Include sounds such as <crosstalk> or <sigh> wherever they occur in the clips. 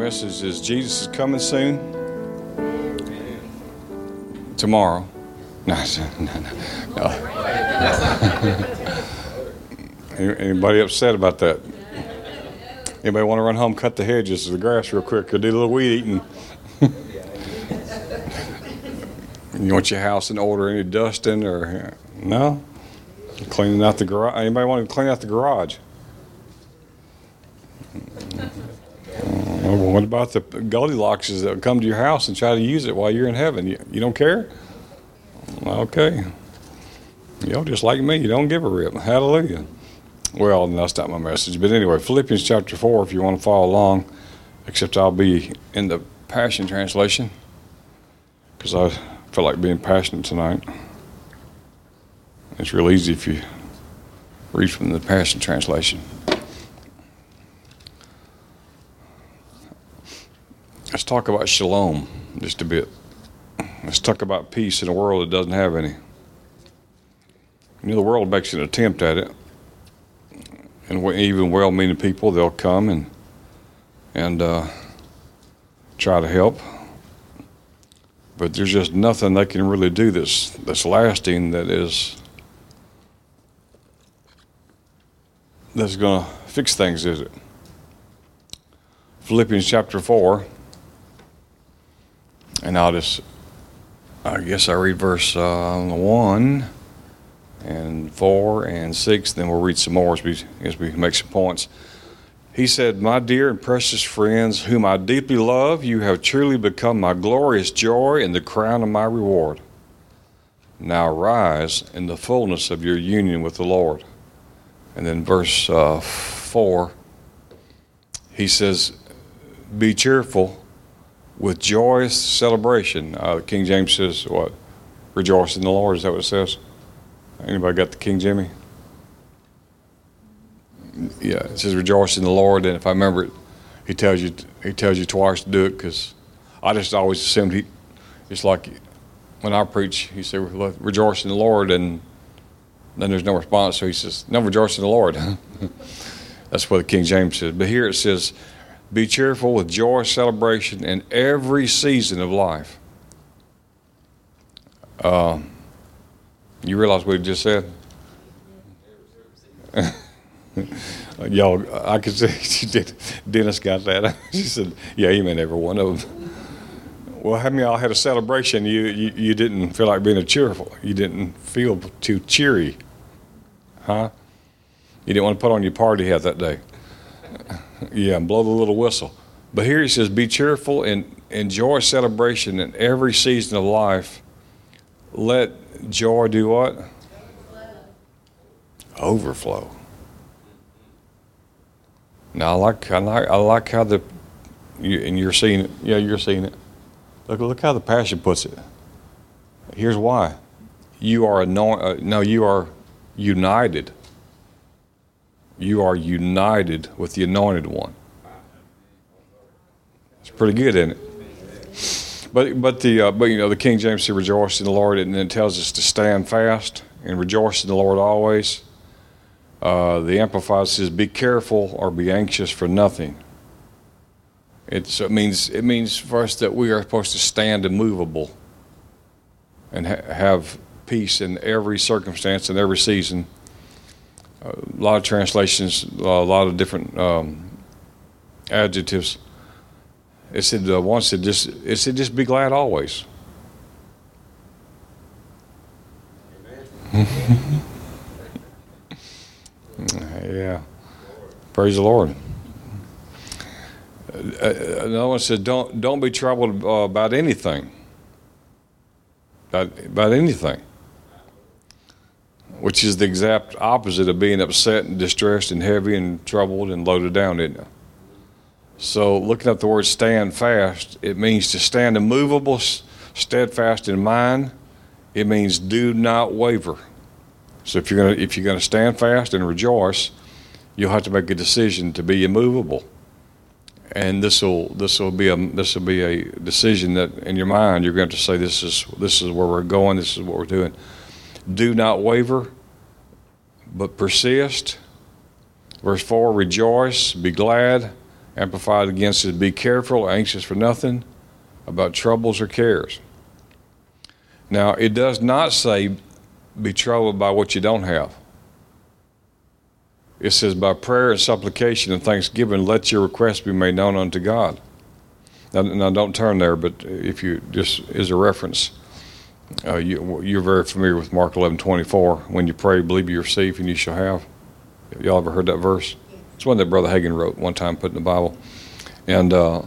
Message is Jesus is coming soon. Tomorrow. No, no, no. Uh, <laughs> no. Anybody upset about that? Anybody want to run home, cut the hedges of the grass real quick, or do a little weed eating? <laughs> you want your house in order? Any dusting or no? Cleaning out the garage. Anybody want to clean out the garage? Well, what about the Goldilocks that come to your house and try to use it while you're in heaven? You, you don't care? Okay. Y'all just like me. You don't give a rip. Hallelujah. Well, that's not my message. But anyway, Philippians chapter 4, if you want to follow along, except I'll be in the Passion Translation because I feel like being passionate tonight. It's real easy if you read from the Passion Translation. Let's talk about shalom just a bit. Let's talk about peace in a world that doesn't have any. You know, the world makes an attempt at it, and even well-meaning people they'll come and and uh, try to help, but there's just nothing they can really do that's that's lasting. That is that's going to fix things, is it? Philippians chapter four. And I'll just, I guess I read verse uh, 1 and 4 and 6, then we'll read some more as we, as we make some points. He said, My dear and precious friends, whom I deeply love, you have truly become my glorious joy and the crown of my reward. Now rise in the fullness of your union with the Lord. And then verse uh, 4, he says, Be cheerful with joyous celebration. Uh, King James says, what? Rejoice in the Lord. Is that what it says? Anybody got the King Jimmy? Yeah, it says rejoice in the Lord. And if I remember it, he tells you he tells you twice to do it because I just always assumed he, it's like when I preach, he said rejoice in the Lord, and then there's no response. So he says, no, rejoice in the Lord. <laughs> That's what the King James says. But here it says be cheerful with joy, celebration in every season of life. Uh, you realize what he just said? <laughs> Y'all, I could say <laughs> she did. Dennis got that. <laughs> she said, "Yeah, he meant every one of them." Well, how many y'all had a celebration? You, you you didn't feel like being a cheerful. You didn't feel too cheery, huh? You didn't want to put on your party hat that day. Yeah, and blow the little whistle. But here he says, Be cheerful and enjoy celebration in every season of life. Let joy do what? Overflow. Now I like I like I like how the you, and you're seeing it. Yeah, you're seeing it. Look look how the passion puts it. Here's why. You are anointed. Uh, no, you are united you are united with the anointed one. It's pretty good, isn't it? But but the uh, but you know the King James says rejoice in the Lord, and then it tells us to stand fast and rejoice in the Lord always. Uh, the Amplified says, "Be careful or be anxious for nothing." It's, it means it means for us that we are supposed to stand immovable and ha- have peace in every circumstance and every season a lot of translations, a lot of different um, adjectives. It said uh, said just it said just be glad always. <laughs> yeah, praise the Lord. Uh, another one said don't don't be troubled uh, about anything. About, about anything which is the exact opposite of being upset and distressed and heavy and troubled and loaded down, isn't it? So, looking up the word stand fast, it means to stand immovable, steadfast in mind. It means do not waver. So, if you're gonna if you're gonna stand fast and rejoice, you'll have to make a decision to be immovable. And this will this will be a this will be a decision that in your mind you're going to say this is this is where we're going, this is what we're doing. Do not waver, but persist. Verse 4 Rejoice, be glad. Amplified against it, be careful, anxious for nothing about troubles or cares. Now, it does not say be troubled by what you don't have. It says, by prayer and supplication and thanksgiving, let your requests be made known unto God. Now, now don't turn there, but if you just as a reference, uh, you, are very familiar with Mark 11 24. When you pray, believe you receive, and you shall have. Y'all ever heard that verse? It's one that Brother Hagin wrote one time, put in the Bible. And uh,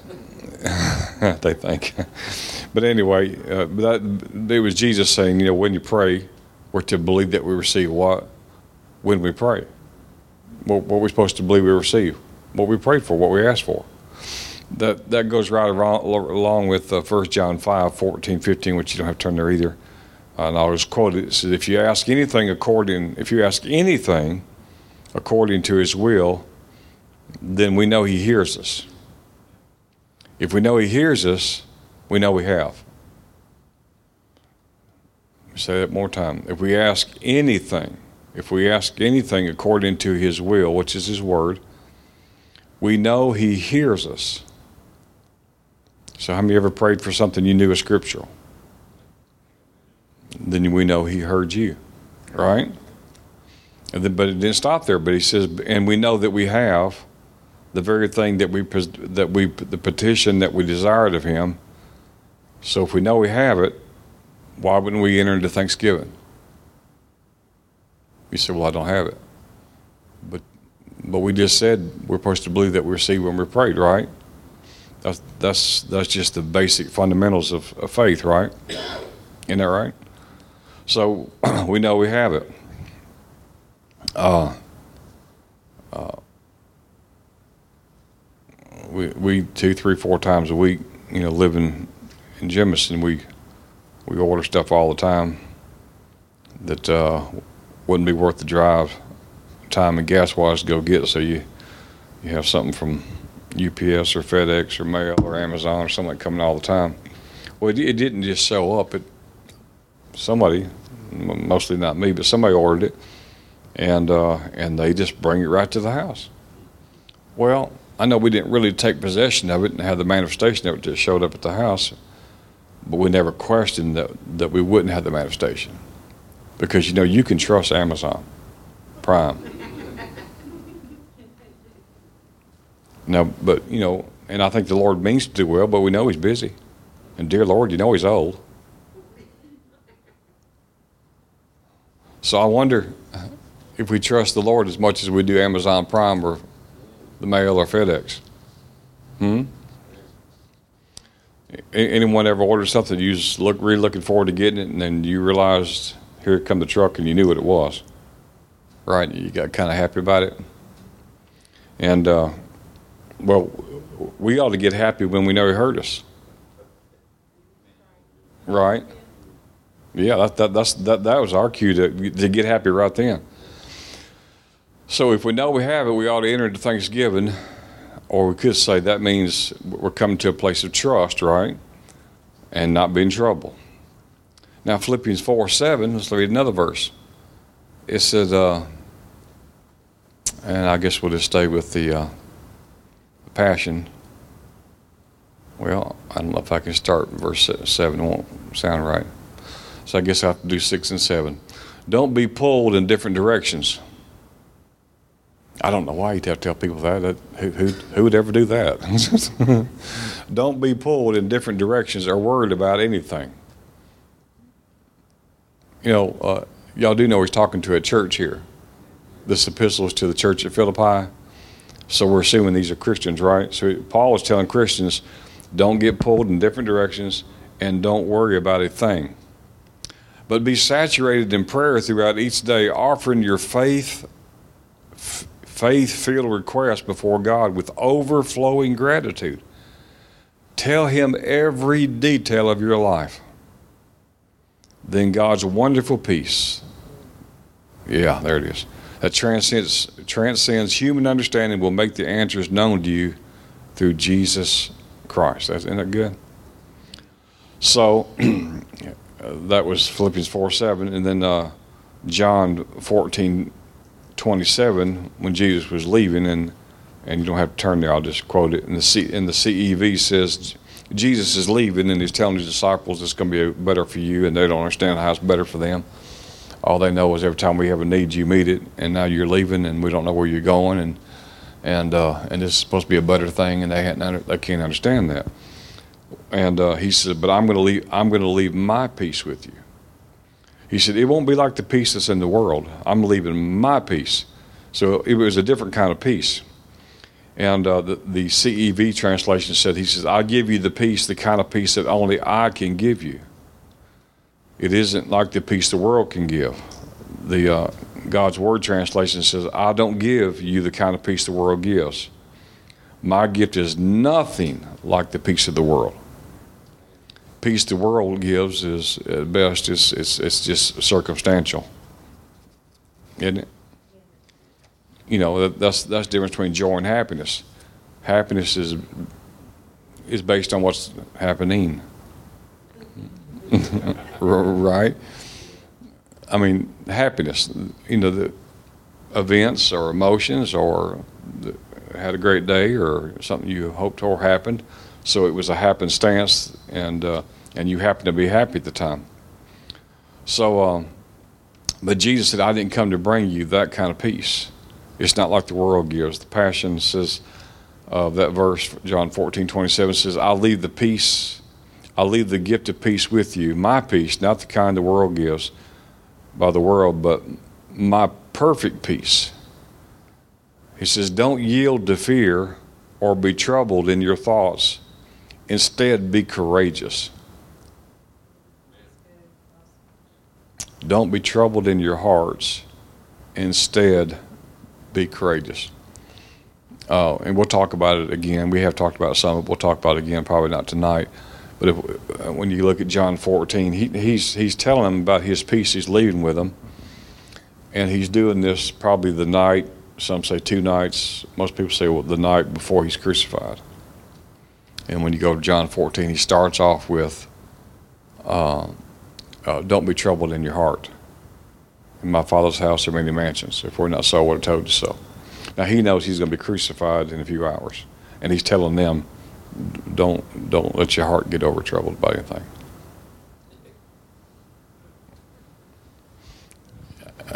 <laughs> they think. <laughs> but anyway, uh, that, it was Jesus saying, you know, when you pray, we're to believe that we receive what? When we pray. What, what we're supposed to believe we receive. What we prayed for, what we asked for. That, that goes right around, along with uh, 1 John 5, 14, 15, which you don't have to turn there either. Uh, and I'll just quote it. It says, If you ask anything according, if you ask anything according to his will, then we know he hears us. If we know he hears us, we know we have. Say that more time. If we ask anything, if we ask anything according to his will, which is his word, we know he hears us. So, how many ever prayed for something you knew was scriptural? Then we know he heard you, right? Then, but it didn't stop there. But he says, and we know that we have the very thing that we that we the petition that we desired of him. So if we know we have it, why wouldn't we enter into Thanksgiving? You say, "Well, I don't have it," but but we just said we're supposed to believe that we receive when we prayed, right? That's that's that's just the basic fundamentals of, of faith, right? Isn't that right? So <clears throat> we know we have it. Uh, uh, we, we two, three, four times a week, you know, living in Jemison, we we order stuff all the time that uh, wouldn't be worth the drive, time and gas wise to go get. So you you have something from UPS or FedEx or mail or Amazon or something coming all the time. Well, it, it didn't just show up. It somebody, mostly not me, but somebody ordered it, and uh, and they just bring it right to the house. Well, I know we didn't really take possession of it and have the manifestation of it just showed up at the house, but we never questioned that, that we wouldn't have the manifestation. Because, you know, you can trust Amazon Prime. Now, but, you know, and I think the Lord means to do well, but we know He's busy. And, dear Lord, you know He's old. So I wonder if we trust the Lord as much as we do Amazon Prime or the mail or FedEx? Hmm? Anyone ever ordered something you was look, really looking forward to getting it, and then you realized here come the truck, and you knew what it was, right? You got kind of happy about it, and uh, well, we ought to get happy when we know He heard us, right? Yeah, that, that, that's, that, that was our cue to, to get happy right then. So if we know we have it, we ought to enter into Thanksgiving, or we could say that means we're coming to a place of trust, right? And not be in trouble. Now, Philippians 4 7, let's read another verse. It says, uh, and I guess we'll just stay with the, uh, passion. Well, I don't know if I can start verse 7, it won't sound right. So I guess I have to do 6 and 7. Don't be pulled in different directions. I don't know why you'd have to tell people that. that who, who, who would ever do that? <laughs> don't be pulled in different directions or worried about anything. You know, uh, y'all do know he's talking to a church here. This epistle is to the church at Philippi. So we're assuming these are Christians, right? So Paul is telling Christians, don't get pulled in different directions and don't worry about a thing. But be saturated in prayer throughout each day, offering your faith faith filled request before God with overflowing gratitude. Tell Him every detail of your life. Then God's wonderful peace, yeah, there it is, that transcends, transcends human understanding will make the answers known to you through Jesus Christ. Isn't that good? So <clears throat> that was Philippians 4 7. And then uh, John 14 27, when Jesus was leaving, and, and you don't have to turn there, I'll just quote it. In the, C, in the CEV says, Jesus is leaving and he's telling his disciples it's going to be better for you, and they don't understand how it's better for them. All they know is every time we have a need, you meet it, and now you're leaving, and we don't know where you're going, and and uh, and this is supposed to be a better thing, and they hadn't, they can't understand that. And uh, he said, "But I'm going to leave. I'm going to leave my peace with you." He said, "It won't be like the peace that's in the world. I'm leaving my peace." So it was a different kind of peace. And uh, the, the CEV translation said, "He says, I give you the peace, the kind of peace that only I can give you. It isn't like the peace the world can give." The uh, God's Word translation says, "I don't give you the kind of peace the world gives. My gift is nothing like the peace of the world." peace the world gives is at best it's, it's, it's just circumstantial isn't it you know that's that's the difference between joy and happiness happiness is is based on what's happening <laughs> right i mean happiness you know the events or emotions or the, had a great day or something you hoped for happened so it was a happenstance, and uh, and you happened to be happy at the time. So, um, but Jesus said, "I didn't come to bring you that kind of peace. It's not like the world gives." The Passion says of uh, that verse, John 14, 27 says, "I'll leave the peace, I'll leave the gift of peace with you, my peace, not the kind the world gives by the world, but my perfect peace." He says, "Don't yield to fear." Or be troubled in your thoughts Instead, be courageous. Don't be troubled in your hearts. Instead, be courageous. Uh, and we'll talk about it again. We have talked about some, but we'll talk about it again, probably not tonight. But if, uh, when you look at John 14, he, he's, he's telling them about his peace he's leaving with them. And he's doing this probably the night, some say two nights. Most people say, well, the night before he's crucified. And when you go to John 14, he starts off with, uh, uh, Don't be troubled in your heart. In my Father's house are many mansions. If we're not so, I would have told you so. Now he knows he's going to be crucified in a few hours, and he's telling them, "Don't don't let your heart get over troubled by anything."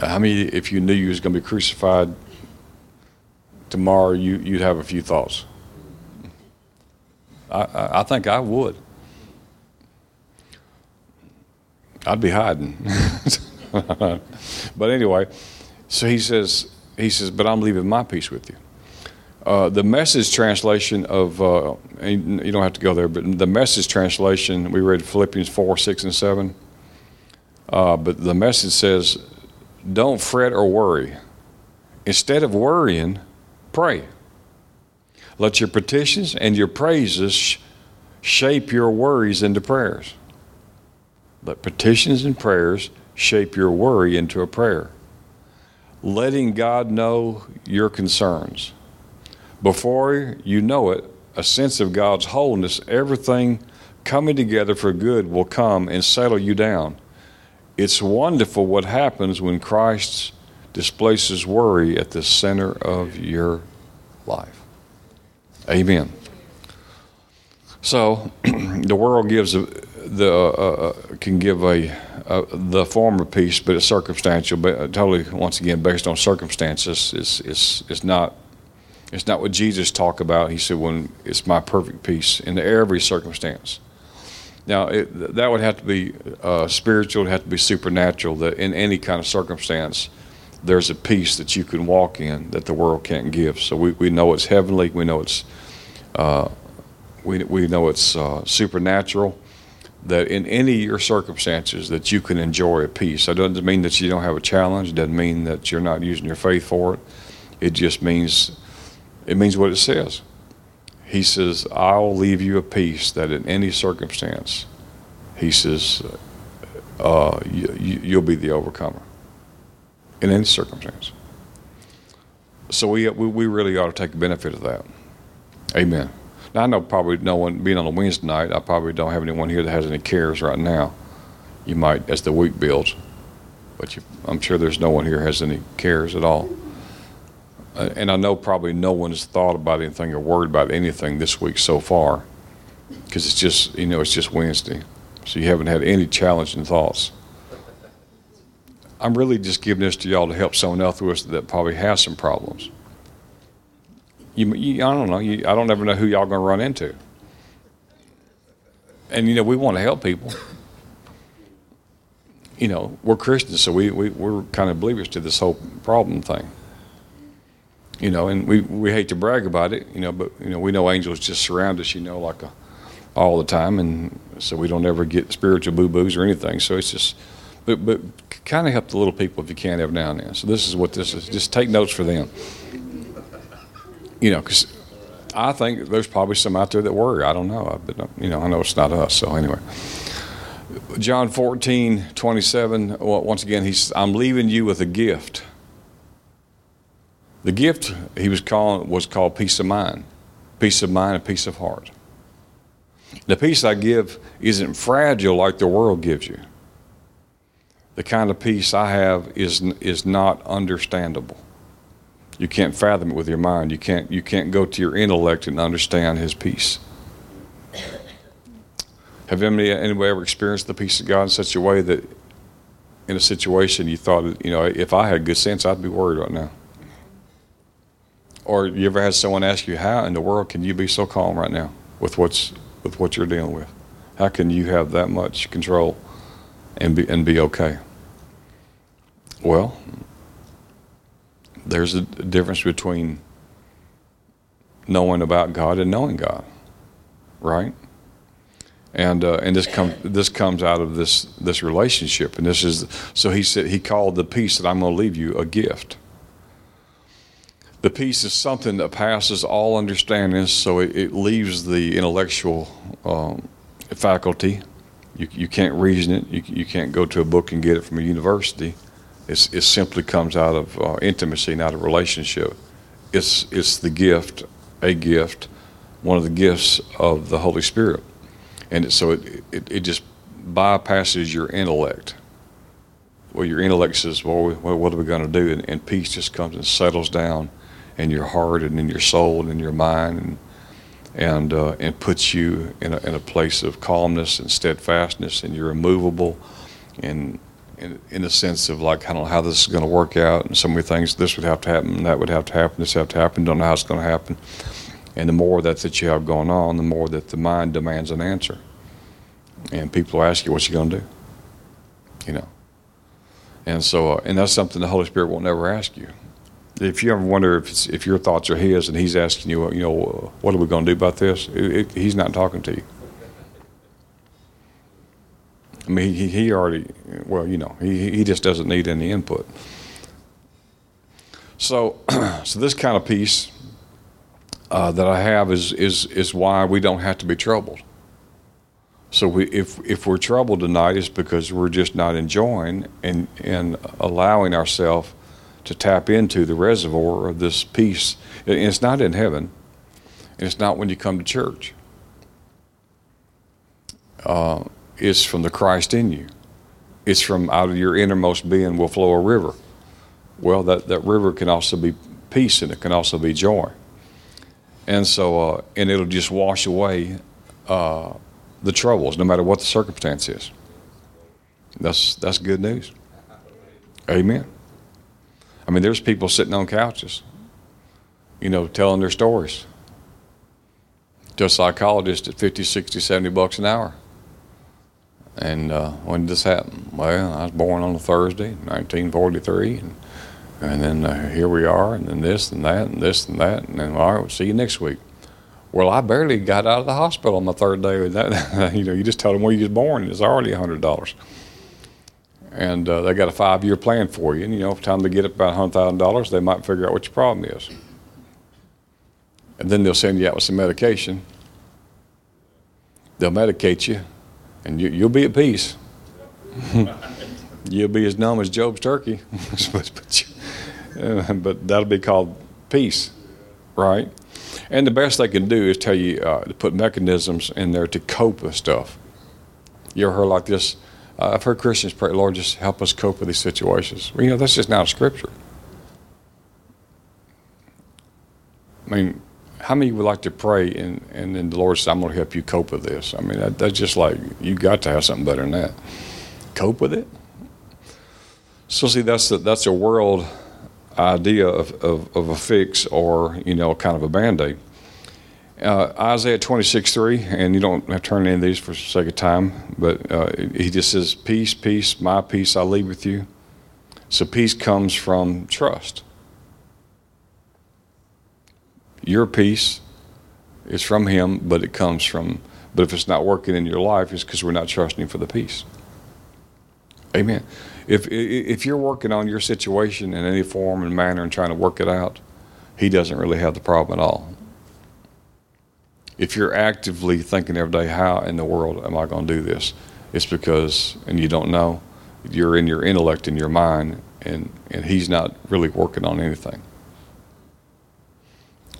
How many, if you knew you was going to be crucified tomorrow, you you'd have a few thoughts. I, I think I would. I'd be hiding. <laughs> but anyway, so he says, he says, but I'm leaving my peace with you. Uh, the message translation of, uh, you don't have to go there, but the message translation, we read Philippians 4, 6, and 7. Uh, but the message says, don't fret or worry. Instead of worrying, pray. Let your petitions and your praises shape your worries into prayers. Let petitions and prayers shape your worry into a prayer. Letting God know your concerns. Before you know it, a sense of God's wholeness, everything coming together for good will come and settle you down. It's wonderful what happens when Christ displaces worry at the center of your life. Amen. So, <clears throat> the world gives a, the uh, uh, can give a, a, the form of peace, but it's circumstantial. But uh, totally, once again, based on circumstances, it's it's it's not it's not what Jesus talked about. He said, "When it's my perfect peace in every circumstance." Now, it, that would have to be uh, spiritual. It have to be supernatural. That in any kind of circumstance, there's a peace that you can walk in that the world can't give. So we, we know it's heavenly. We know it's uh, we, we know it's uh, supernatural. That in any of your circumstances that you can enjoy a peace. That doesn't mean that you don't have a challenge. It doesn't mean that you're not using your faith for it. It just means it means what it says. He says, "I'll leave you a peace that in any circumstance." He says, uh, you, you'll be the overcomer in any circumstance. So we, we, we really ought to take benefit of that. Amen. Now, I know probably no one, being on a Wednesday night, I probably don't have anyone here that has any cares right now. You might as the week builds, but you, I'm sure there's no one here has any cares at all. Uh, and I know probably no one has thought about anything or worried about anything this week so far because it's just, you know, it's just Wednesday. So you haven't had any challenging thoughts. I'm really just giving this to y'all to help someone else with us that probably has some problems. You, you I don't know. You, I don't ever know who y'all going to run into. And you know, we want to help people. You know, we're Christians, so we, we we're kind of believers to this whole problem thing. You know, and we, we hate to brag about it, you know, but you know, we know angels just surround us, you know, like a all the time, and so we don't ever get spiritual boo boos or anything. So it's just, but but kind of help the little people if you can every now and then. So this is what this is. Just take notes for them. You know, because I think there's probably some out there that worry. I don't know, but uh, you know, I know it's not us. So anyway. John 14, 27, once again, he's, I'm leaving you with a gift. The gift he was calling was called peace of mind, peace of mind and peace of heart. The peace I give isn't fragile like the world gives you. The kind of peace I have is, is not understandable. You can't fathom it with your mind. You can't, you can't go to your intellect and understand His peace. Have anybody, anybody ever experienced the peace of God in such a way that in a situation you thought, you know, if I had good sense, I'd be worried right now? Or you ever had someone ask you, how in the world can you be so calm right now with what's with what you're dealing with? How can you have that much control and be and be okay? Well, there's a difference between knowing about God and knowing God, right? And uh, and this comes this comes out of this this relationship, and this is so he said he called the peace that I'm going to leave you a gift. The peace is something that passes all understanding, so it, it leaves the intellectual um, faculty. You, you can't reason it. You, you can't go to a book and get it from a university. It's, it simply comes out of uh, intimacy, not a relationship. It's, it's the gift, a gift, one of the gifts of the Holy Spirit. And it, so it, it, it just bypasses your intellect. Well, your intellect says, well, what are we going to do? And, and peace just comes and settles down in your heart and in your soul and in your mind and and uh, and puts you in a, in a place of calmness and steadfastness and you're immovable and in, in the sense of like I don't know how this is going to work out and so many things this would have to happen that would have to happen this have to happen don't know how it's going to happen. And the more that that you have going on the more that the mind demands an answer. And people ask you what you going to do? You know? And so uh, and that's something the Holy Spirit will never ask you if you ever wonder if if your thoughts are his and he's asking you, you know, what are we going to do about this? It, it, he's not talking to you. I mean, he, he already, well, you know, he, he just doesn't need any input. So, <clears throat> so this kind of peace uh, that I have is, is, is why we don't have to be troubled. So we, if, if we're troubled tonight, it's because we're just not enjoying and, and allowing ourselves to tap into the reservoir of this peace. It's not in heaven, it's not when you come to church. Uh, it's from the Christ in you. It's from out of your innermost being will flow a river. Well, that, that river can also be peace and it can also be joy. And so, uh, and it'll just wash away uh, the troubles, no matter what the circumstance is. That's, that's good news. Amen. I mean, there's people sitting on couches, you know, telling their stories to a psychologist at 50, 60, 70 bucks an hour. And uh, when did this happen? Well, I was born on a Thursday, 1943, and, and then uh, here we are, and then this and that, and this and that, and then all right, we'll see you next week. Well, I barely got out of the hospital on my third day. That, <laughs> you know, you just tell them where you was born, and it's already hundred dollars. And uh, they got a five year plan for you. And you know, time they get up about hundred thousand dollars, they might figure out what your problem is, and then they'll send you out with some medication. They'll medicate you, and you, you'll be at peace. <laughs> you'll be as numb as Job's turkey, <laughs> but, but, you, <laughs> but that'll be called peace, right? And the best they can do is tell you uh, to put mechanisms in there to cope with stuff. You ever heard like this? Uh, I've heard Christians pray, Lord, just help us cope with these situations. Well, you know, that's just not a scripture. I mean, how many would like to pray and, and then the Lord says, I'm going to help you cope with this? I mean, that, that's just like, you got to have something better than that. Cope with it? So, see, that's, that's a world idea of, of, of, a fix or, you know, kind of a band aid. Uh, Isaiah 26, 3, and you don't have to turn any of these for the sake of time, but uh, he just says, Peace, peace, my peace I leave with you. So peace comes from trust. Your peace is from him, but it comes from, but if it's not working in your life, it's because we're not trusting him for the peace. Amen. If, if you're working on your situation in any form and manner and trying to work it out, he doesn't really have the problem at all if you're actively thinking every day, how in the world am I going to do this? It's because, and you don't know, you're in your intellect in your mind, and, and he's not really working on anything.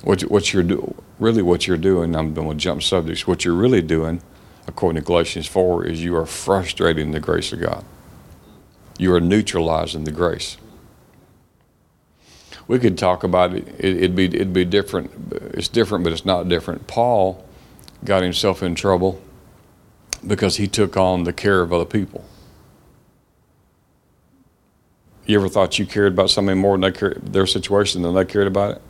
What, what you're do, really what you're doing, I'm going to jump subjects. What you're really doing, according to Galatians 4, is you are frustrating the grace of God. You are neutralizing the grace we could talk about it. it. would be it'd be different. It's different, but it's not different. Paul got himself in trouble because he took on the care of other people. You ever thought you cared about somebody more than they their situation than they cared about it?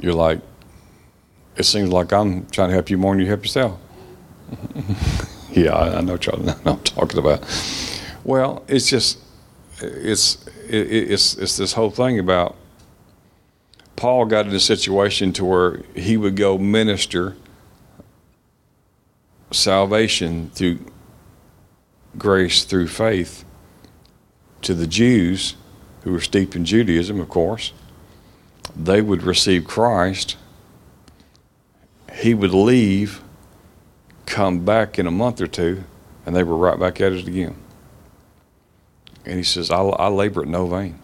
You're like, it seems like I'm trying to help you more than you help yourself. <laughs> yeah, I, I know what <laughs> I'm talking about. Well, it's just it's it's it's this whole thing about Paul got in a situation to where he would go minister salvation through grace through faith to the Jews who were steeped in Judaism, of course. They would receive Christ. He would leave, come back in a month or two, and they were right back at it again. And he says, I, I labor at no vain.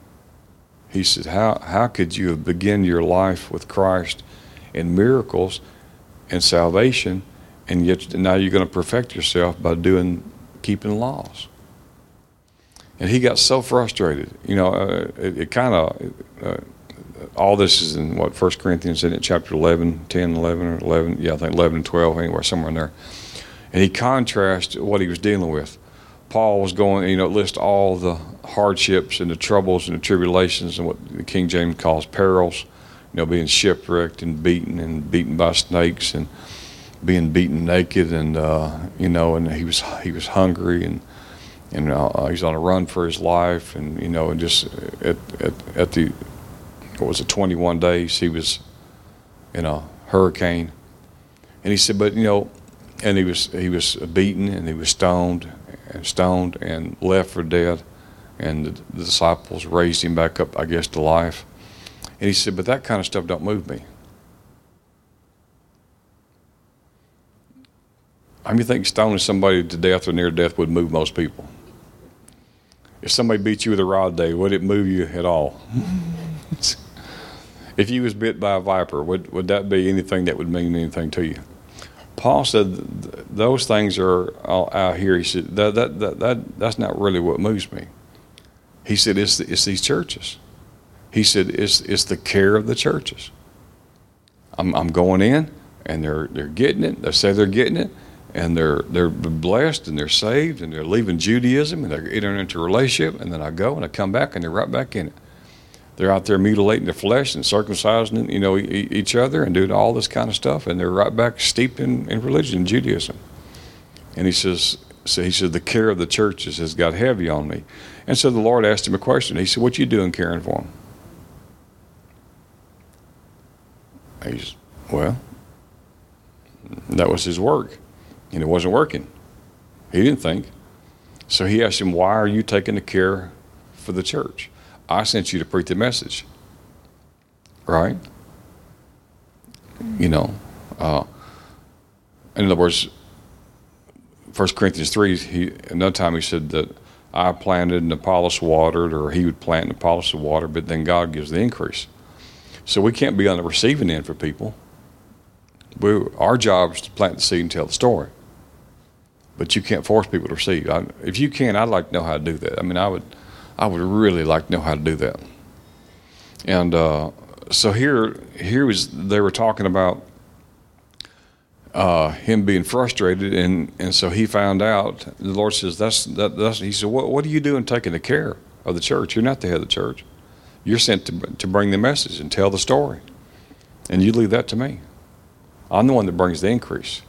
He said, how, how could you begun your life with Christ in miracles and salvation, and yet now you're going to perfect yourself by doing keeping laws? And he got so frustrated. You know, uh, it, it kind of, uh, all this is in what, 1 Corinthians, in it, chapter 11, 10, 11, or 11, yeah, I think 11 and 12, anywhere, somewhere in there. And he contrasts what he was dealing with. Paul was going, you know, list all the hardships and the troubles and the tribulations and what the King James calls perils, you know, being shipwrecked and beaten and beaten by snakes and being beaten naked and uh, you know, and he was he was hungry and and uh, he's on a run for his life and you know, and just at at, at the what was it, 21 days he was in a hurricane, and he said, but you know, and he was he was beaten and he was stoned and stoned and left for dead. And the, disciples raised him back up, I guess, to life. And he said, But that kind of stuff don't move me. I mean, you think stoning somebody to death or near death would move most people? If somebody beat you with a rod day, would it move you at all? <laughs> if you was bit by a viper, would, would that be anything that would mean anything to you? Paul said those things are out here. He said that, that, that, that that's not really what moves me. He said it's it's these churches. He said it's it's the care of the churches. I'm I'm going in and they're they're getting it. They say they're getting it, and they're they're blessed and they're saved and they're leaving Judaism and they're entering into a relationship. And then I go and I come back and they're right back in it they're out there mutilating their flesh and circumcising, you know, each other and doing all this kind of stuff, and they're right back steeped in, in religion, Judaism. And he says, so he said, the care of the churches has got heavy on me. And so the Lord asked him a question. He said, what you doing caring for them? He's, well, that was his work, and it wasn't working. He didn't think. So he asked him, Why are you taking the care for the church? I sent you to preach the message. Right? You know, uh, in other words, 1 Corinthians 3, he, another time he said that I planted and Apollos watered, or he would plant and Apollos would water, but then God gives the increase. So we can't be on the receiving end for people. We, our job is to plant the seed and tell the story. But you can't force people to receive. I, if you can, I'd like to know how to do that. I mean, I would, I would really like to know how to do that. And uh, so here, here was they were talking about uh, him being frustrated, and, and so he found out. The Lord says, "That's that, that's." He said, "What what are you doing taking the care of the church? You're not the head of the church. You're sent to to bring the message and tell the story, and you leave that to me. I'm the one that brings the increase."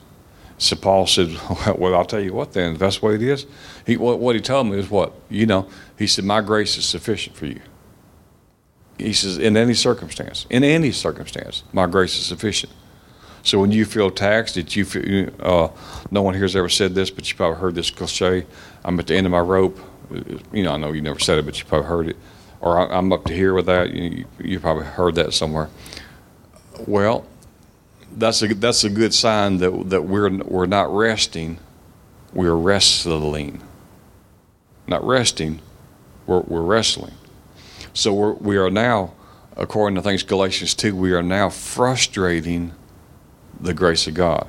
So Paul said, <laughs> "Well, I'll tell you what. Then, that's the way it is, he what, what he told me is what you know. He said, "My grace is sufficient for you." He says, "In any circumstance, in any circumstance, my grace is sufficient." So when you feel taxed, that you feel, uh, no one here has ever said this, but you probably heard this cliche. I'm at the end of my rope. You know, I know you never said it, but you probably heard it. Or I'm up to here with that. You, you probably heard that somewhere. Well, that's a that's a good sign that that we're we're not resting, we're wrestling. Not resting, we're we're wrestling. So we're, we are now, according to things Galatians two, we are now frustrating the grace of God.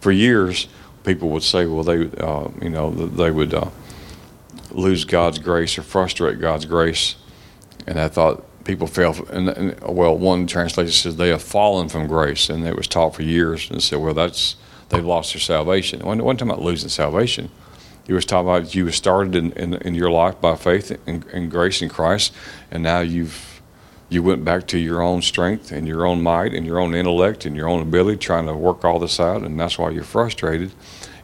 For years, people would say, well, they uh, you know they would uh, lose God's grace or frustrate God's grace, and I thought people fell. And, and, well, one translation says they have fallen from grace, and it was taught for years, and said, well, that's they've lost their salvation. One time about losing salvation. He was talking about you were started in, in, in your life by faith and, and grace in Christ, and now you've you went back to your own strength and your own might and your own intellect and your own ability trying to work all this out, and that's why you're frustrated.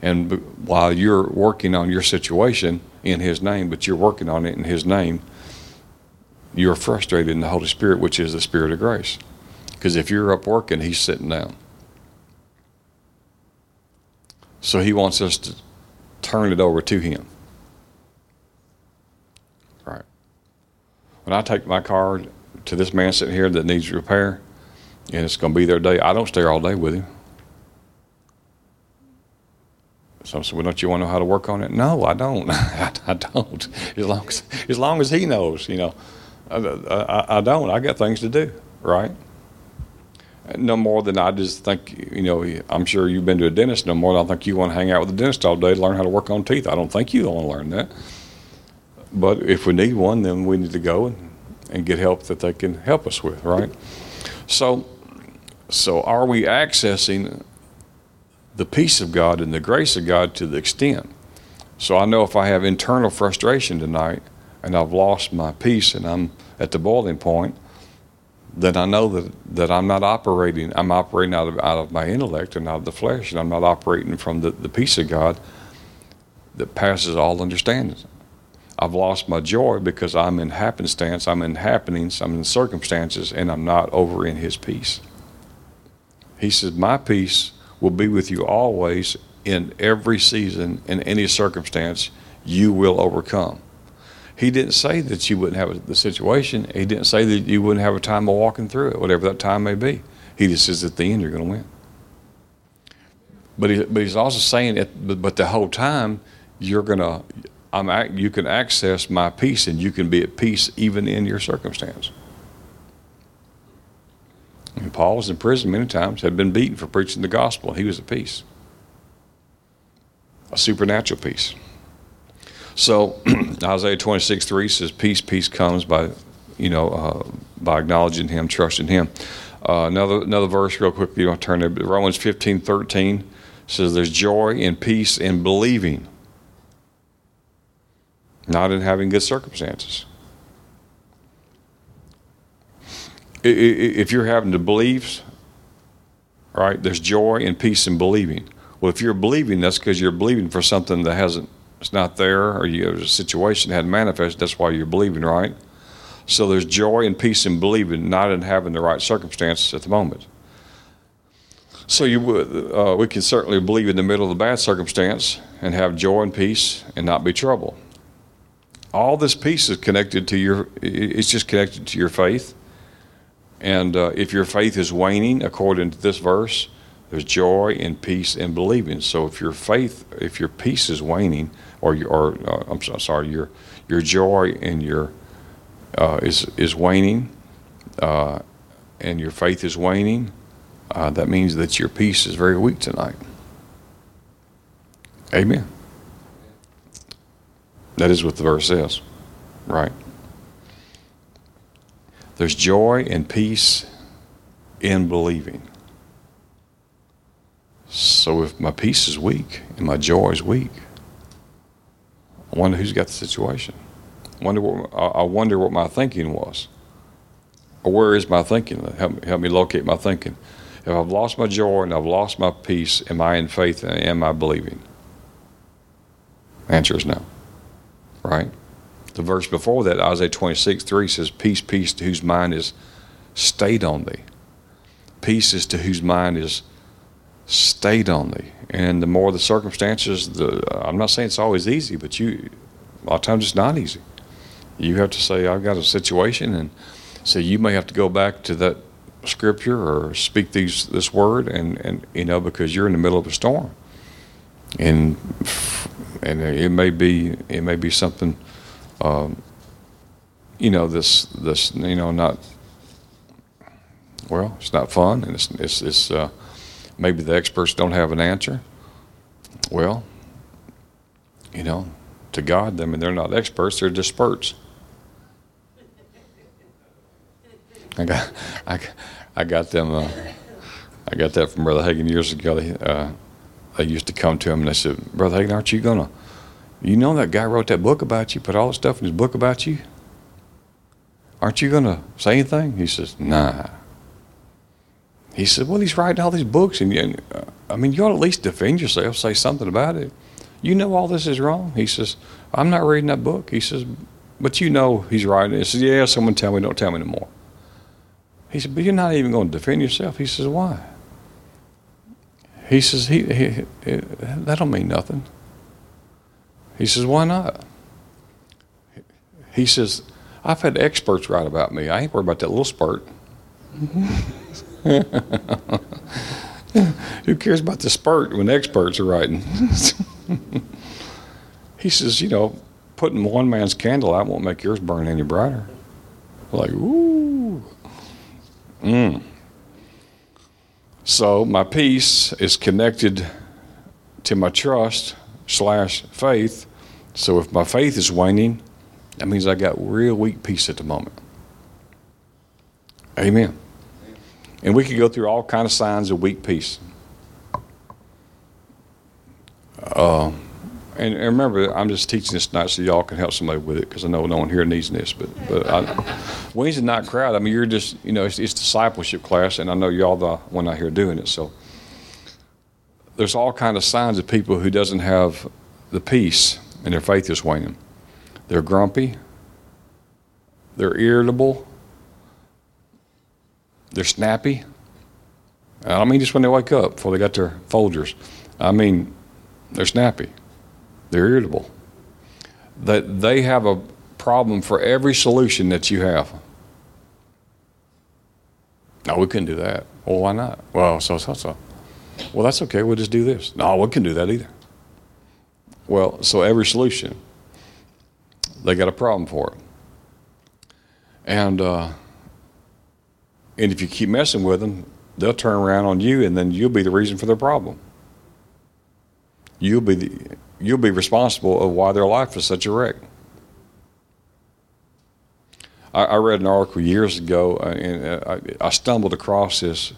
And while you're working on your situation in His name, but you're working on it in His name, you're frustrated in the Holy Spirit, which is the Spirit of grace. Because if you're up working, He's sitting down. So He wants us to turn it over to Him. Right. When I take my car to this man sitting here that needs repair, and it's going to be their day, I don't stay all day with him. So I said, well, don't you want to know how to work on it? No, I don't. <laughs> I, don't. As long as, as long as he knows, you know. I, I, don't. I got things to do, right? No more than I just think, you know, I'm sure you've been to a dentist no more than I think you want to hang out with a dentist all day to learn how to work on teeth. I don't think you want to learn that. But if we need one, then we need to go and, and get help that they can help us with, right? So, so are we accessing the peace of God and the grace of God to the extent? So I know if I have internal frustration tonight and I've lost my peace and I'm at the boiling point, then I know that, that I'm not operating, I'm operating out of, out of my intellect and out of the flesh, and I'm not operating from the, the peace of God that passes all understanding. I've lost my joy because I'm in happenstance, I'm in happenings, I'm in circumstances, and I'm not over in His peace. He says, My peace will be with you always in every season, in any circumstance, you will overcome. He didn't say that you wouldn't have the situation. He didn't say that you wouldn't have a time of walking through it, whatever that time may be. He just says at the end you're going to win. But, he, but he's also saying it. But, the whole time you're going to, I'm you can access my peace and you can be at peace even in your circumstance. And Paul was in prison many times, had been beaten for preaching the gospel. And he was at peace, a supernatural peace. So <clears throat> Isaiah 26, 3 says, Peace, peace comes by, you know, uh, by acknowledging Him, trusting Him. Uh, another, another verse, real quick, you want to turn to Romans 15, 13 says, There's joy and peace in believing, not in having good circumstances. If you're having to believe, right, there's joy and peace in believing. Well, if you're believing, that's because you're believing for something that hasn't it's not there, or you, a situation hadn't manifested. That's why you're believing, right? So there's joy and peace in believing, not in having the right circumstances at the moment. So you would, uh, we can certainly believe in the middle of the bad circumstance and have joy and peace and not be troubled. All this peace is connected to your. It's just connected to your faith. And uh, if your faith is waning, according to this verse, there's joy and peace in believing. So if your faith, if your peace is waning, or your, or uh, I'm sorry, your your joy and your uh, is is waning, uh, and your faith is waning, uh, that means that your peace is very weak tonight. Amen. That is what the verse says, right? There's joy and peace in believing. So if my peace is weak and my joy is weak, I wonder who's got the situation. I wonder what, I wonder what my thinking was. Or where is my thinking? Help me, help me locate my thinking. If I've lost my joy and I've lost my peace, am I in faith and am I believing? Answer is no. Right? The verse before that, Isaiah 26, 3 says, Peace, peace to whose mind is stayed on thee. Peace is to whose mind is stayed on thee. And the more the circumstances, the, I'm not saying it's always easy, but you, a lot of times it's not easy. You have to say, I've got a situation, and so you may have to go back to that scripture or speak these this word, and, and you know because you're in the middle of a storm, and and it may be it may be something, um, you know this this you know not well it's not fun, and it's it's, it's uh, maybe the experts don't have an answer. Well, you know, to God, I mean, they're not experts, they're just spurts. I got, I, I got them, uh, I got that from Brother Hagin years ago. They, uh, used to come to him and they said, Brother Hagin, aren't you going to, you know that guy wrote that book about you, put all the stuff in his book about you? Aren't you going to say anything? He says, Nah. He said, Well, he's writing all these books, and, and uh, I mean, you ought to at least defend yourself, say something about it. You know all this is wrong. He says, I'm not reading that book. He says, But you know he's writing. He says, Yeah, someone tell me, don't tell me no more. He said, But you're not even going to defend yourself. He says, Why? He says, he, he, he, That don't mean nothing. He says, Why not? He says, I've had experts write about me. I ain't worried about that little spurt. <laughs> <laughs> Who cares about the spurt when experts are writing? <laughs> he says, you know, putting one man's candle out won't make yours burn any brighter. Like, ooh. Mm. So my peace is connected to my trust slash faith. So if my faith is waning, that means I got real weak peace at the moment. Amen. And we could go through all kind of signs of weak peace. Uh, and, and, remember, I'm just teaching this tonight so y'all can help somebody with it because I know no one here needs this. But but I, Wednesday night crowd, I mean, you're just you know, it's, it's discipleship class, and I know y'all the one out here doing it. So there's all kind of signs of people who doesn't have the peace and their faith is waning. They're grumpy. They're irritable. They're snappy. I don't mean just when they wake up before they got their Folgers. I mean, they're snappy. They're irritable. That they have a problem for every solution that you have. No, we couldn't do that. Well, why not? Well, so so so. Well, that's okay. We'll just do this. No, we can do that either. Well, so every solution, they got a problem for it. And uh, and if you keep messing with them, they'll turn around on you, and then you'll be the reason for their problem. You'll be the, you'll be responsible of why their life is such a wreck. I, I read an article years ago, uh, and uh, I, I, stumbled across this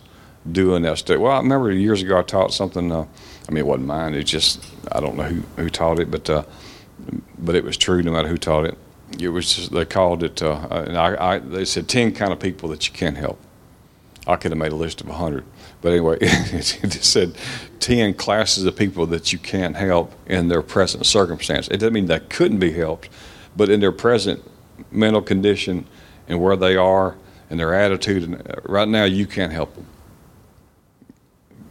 doing that study. Well, I remember years ago I taught something. Uh, I mean, it wasn't mine. It just I don't know who who taught it, but uh, but it was true no matter who taught it. It was just, they called it. Uh, and I, I, they said ten kind of people that you can't help. I could have made a list of 100. But anyway, <laughs> it just said 10 classes of people that you can't help in their present circumstance. It doesn't mean they couldn't be helped, but in their present mental condition and where they are and their attitude, and uh, right now you can't help them.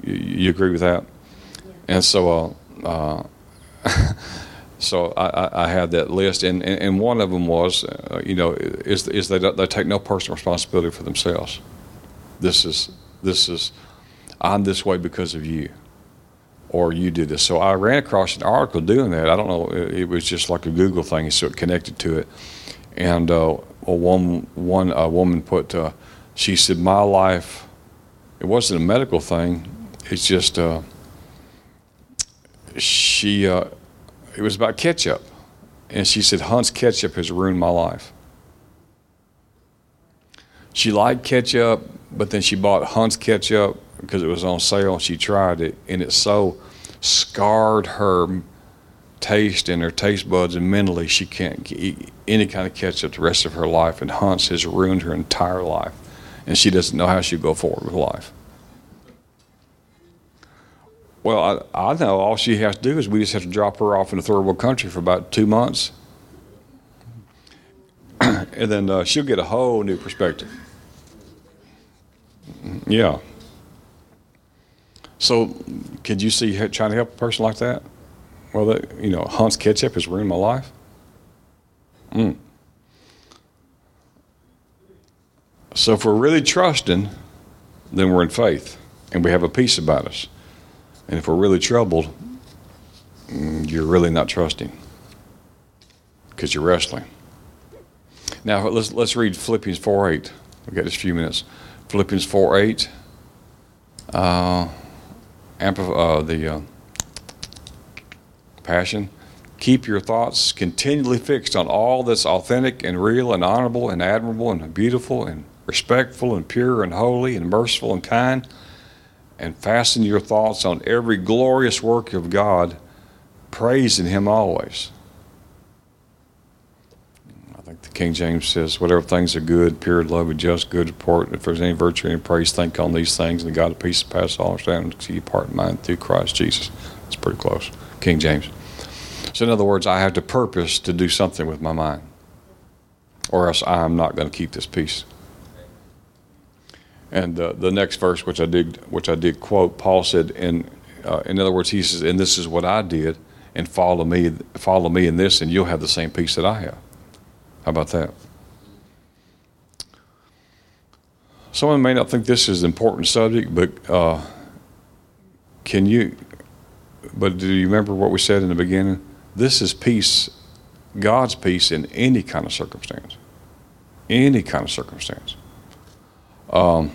You, you agree with that? And so, uh, uh, <laughs> so I, I, had that list, and, and, one of them was, uh, you know, is, is they, they take no personal responsibility for themselves. This is, this is, I'm this way because of you, or you did this. So I ran across an article doing that. I don't know, it, it was just like a Google thing, so it connected to it. And uh, one, one a woman put, uh, she said, My life, it wasn't a medical thing, it's just, uh, she, uh, it was about ketchup. And she said, Hunt's ketchup has ruined my life. She liked ketchup, but then she bought Hunt's ketchup because it was on sale. and She tried it, and it so scarred her taste and her taste buds, and mentally she can't eat any kind of ketchup the rest of her life. And Hunt's has ruined her entire life, and she doesn't know how she'll go forward with life. Well, I, I know all she has to do is we just have to drop her off in a third world country for about two months, <clears throat> and then uh, she'll get a whole new perspective. Yeah. So, could you see trying to help a person like that? Well, that, you know, Hunt's ketchup has ruined my life. Mm. So, if we're really trusting, then we're in faith and we have a peace about us. And if we're really troubled, you're really not trusting because you're wrestling. Now, let's, let's read Philippians 4 8. We've got just a few minutes. Philippians 4 8. Uh, uh, the uh, Passion. Keep your thoughts continually fixed on all that's authentic and real and honorable and admirable and beautiful and respectful and pure and holy and merciful and kind. And fasten your thoughts on every glorious work of God, praising Him always. I think the King James says, whatever things are good, pure, lovely, just, good report, if there's any virtue, any praise, think on these things, and the God of peace passes all understanding, see your part in mind through Christ Jesus. It's pretty close. King James. So, in other words, I have to purpose to do something with my mind, or else I'm not going to keep this peace. And uh, the next verse, which I did, which I did quote, Paul said, in uh, in other words, he says, "And this is what I did, and follow me, follow me in this, and you'll have the same peace that I have." How about that? Someone may not think this is an important subject, but uh, can you but do you remember what we said in the beginning? This is peace, God's peace in any kind of circumstance. Any kind of circumstance. Um,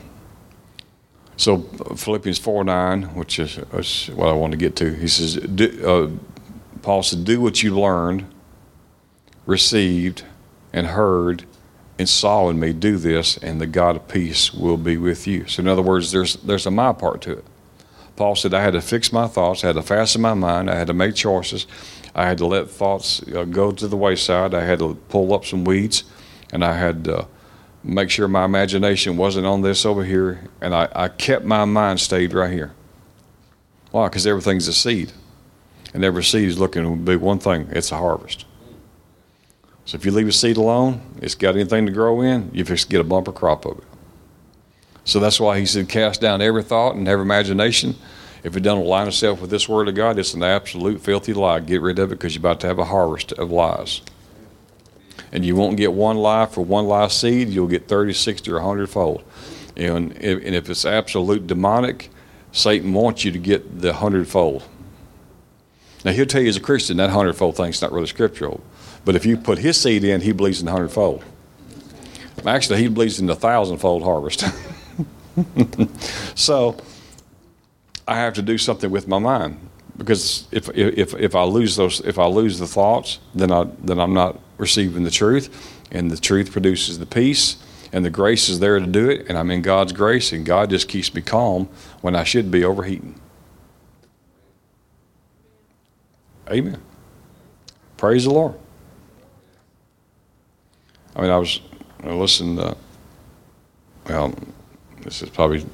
so Philippians 4 9, which is, is, what I want to get to, he says, do, uh, Paul said, Do what you learned, received, and heard, and saw in me, do this, and the God of peace will be with you. So, in other words, there's, there's a my part to it. Paul said, I had to fix my thoughts, I had to fasten my mind, I had to make choices, I had to let thoughts uh, go to the wayside, I had to pull up some weeds, and I had make sure my imagination wasn't on this over here, and I, I kept my mind stayed right here. Why? Because everything's a seed, and every seed is looking to be one thing it's a harvest. So if you leave a seed alone, it's got anything to grow in, you just get a bumper crop of it. So that's why he said, cast down every thought and every imagination. If it doesn't align itself with this word of God, it's an absolute filthy lie. Get rid of it because you're about to have a harvest of lies. And you won't get one lie for one lie seed, you'll get 30, 60, or 100 fold. And if, and if it's absolute demonic, Satan wants you to get the hundredfold. Now, he'll tell you as a Christian that hundredfold thing's not really scriptural. But if you put his seed in, he believes in the hundredfold. Actually, he believes in the thousandfold harvest. <laughs> so I have to do something with my mind because if, if, if I lose those, if I lose the thoughts, then I, then I'm not receiving the truth and the truth produces the peace and the grace is there to do it and I'm in God's grace and God just keeps me calm when I should be overheating. Amen. Praise the Lord. I mean, I was listening to, well, this is probably,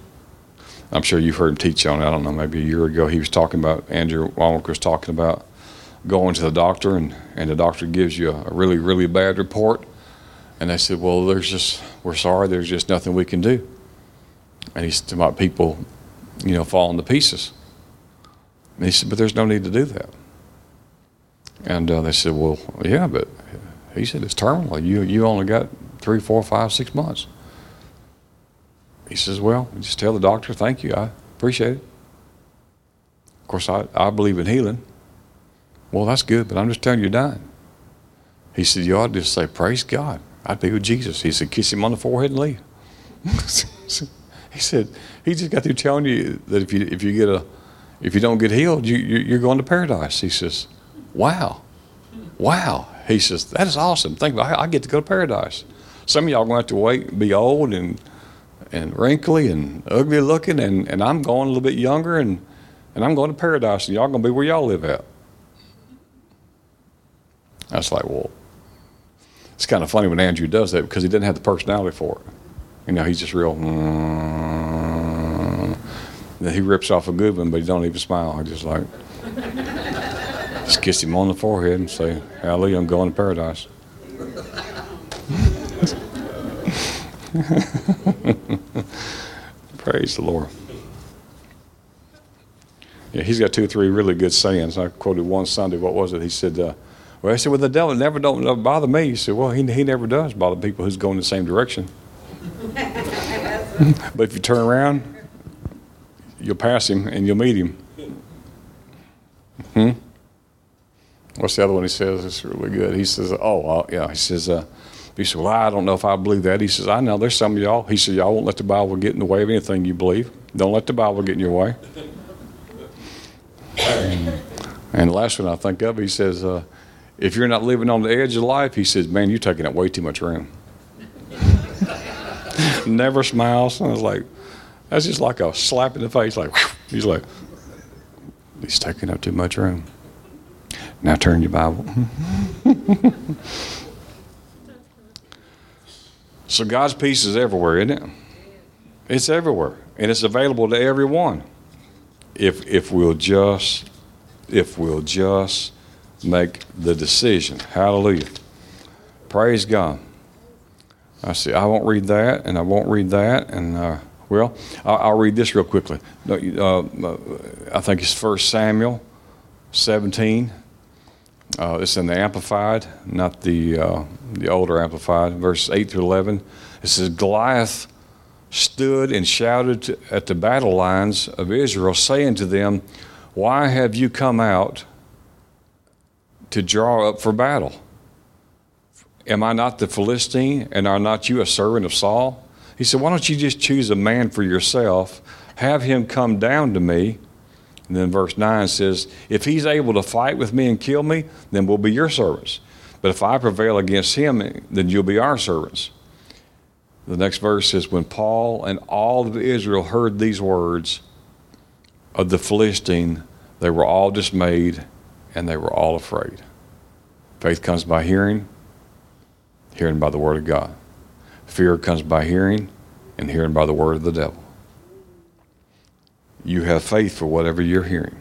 I'm sure you've heard him teach on it. I don't know, maybe a year ago he was talking about, Andrew Wommack was talking about going to the doctor and, and the doctor gives you a, a really, really bad report. And they said, well, there's just, we're sorry, there's just nothing we can do. And he's talking about people you know, falling to pieces. And he said, but there's no need to do that. And uh, they said, well, yeah, but he said, it's terminal. You, you only got three, four, five, six months. He says, well, just tell the doctor, thank you. I appreciate it. Of course, I, I believe in healing. Well, that's good, but I'm just telling you, you're dying. He said, you ought to just say, praise God. I'd be with Jesus. He said, kiss him on the forehead and leave. <laughs> he said, he just got through telling you that if you, if you get a, if you don't get healed, you, you're going to paradise. He says, wow, wow. He says, that is awesome. Think about it. I get to go to paradise. Some of y'all going to have to wait, and be old and, and wrinkly and ugly looking, and, and I'm going a little bit younger, and, and I'm going to paradise, and y'all going to be where y'all live at. I was like, well, it's kind of funny when Andrew does that because he didn't have the personality for it. You know, he's just real. Mm, he rips off a good one, but he don't even smile. I just like <laughs> just kiss him on the forehead and say, "Hallelujah, I'm going to paradise." <laughs> Praise the Lord. Yeah, he's got two or three really good sayings. I quoted one Sunday. What was it? He said. Uh, well, I said, well, the devil never don't bother me. He said, well, he, he never does bother people who's going the same direction. <laughs> but if you turn around, you'll pass him and you'll meet him. Hmm? What's the other one he says? It's really good. He says, oh, uh, yeah. He says, uh, he said, well, I don't know if I believe that. He says, I know there's some of y'all. He said, y'all won't let the Bible get in the way of anything you believe. Don't let the Bible get in your way. <laughs> and the last one I think of, he says, uh, if you're not living on the edge of life, he says, man, you're taking up way too much room. <laughs> Never smiles. I was like, that's just like a slap in the face. Like, he's like, he's taking up too much room. Now turn your Bible. <laughs> so God's peace is everywhere, isn't it? It's everywhere, and it's available to everyone. If if we'll just if we'll just make the decision. Hallelujah. Praise God. I see. I won't read that, and I won't read that, and uh, well, I'll, I'll, read this real quickly. Uh, I think it's First Samuel 17. Uh, it's in the Amplified, not the uh, the older Amplified, verses 8 through 11. It says Goliath stood and shouted at the battle lines of Israel, saying to them, "Why have you come out?" To draw up for battle. Am I not the Philistine, and are not you a servant of Saul? He said, Why don't you just choose a man for yourself, have him come down to me? And then verse 9 says, If he's able to fight with me and kill me, then we'll be your servants. But if I prevail against him, then you'll be our servants. The next verse says, When Paul and all of Israel heard these words of the Philistine, they were all dismayed and they were all afraid. Faith comes by hearing, hearing by the word of God. Fear comes by hearing, and hearing by the word of the devil. You have faith for whatever you're hearing.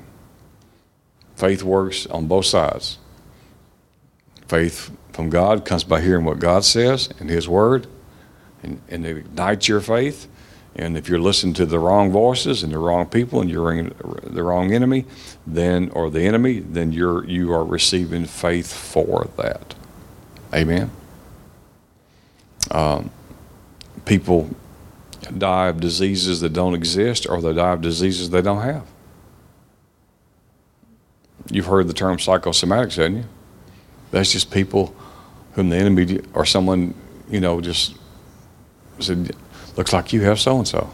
Faith works on both sides. Faith from God comes by hearing what God says in His Word, and, and it ignites your faith. And if you're listening to the wrong voices and the wrong people and you're the wrong enemy, then or the enemy, then you're you are receiving faith for that. Amen. Um, people die of diseases that don't exist, or they die of diseases they don't have. You've heard the term psychosomatics, haven't you? That's just people whom the enemy or someone, you know, just said, looks like you have so and so.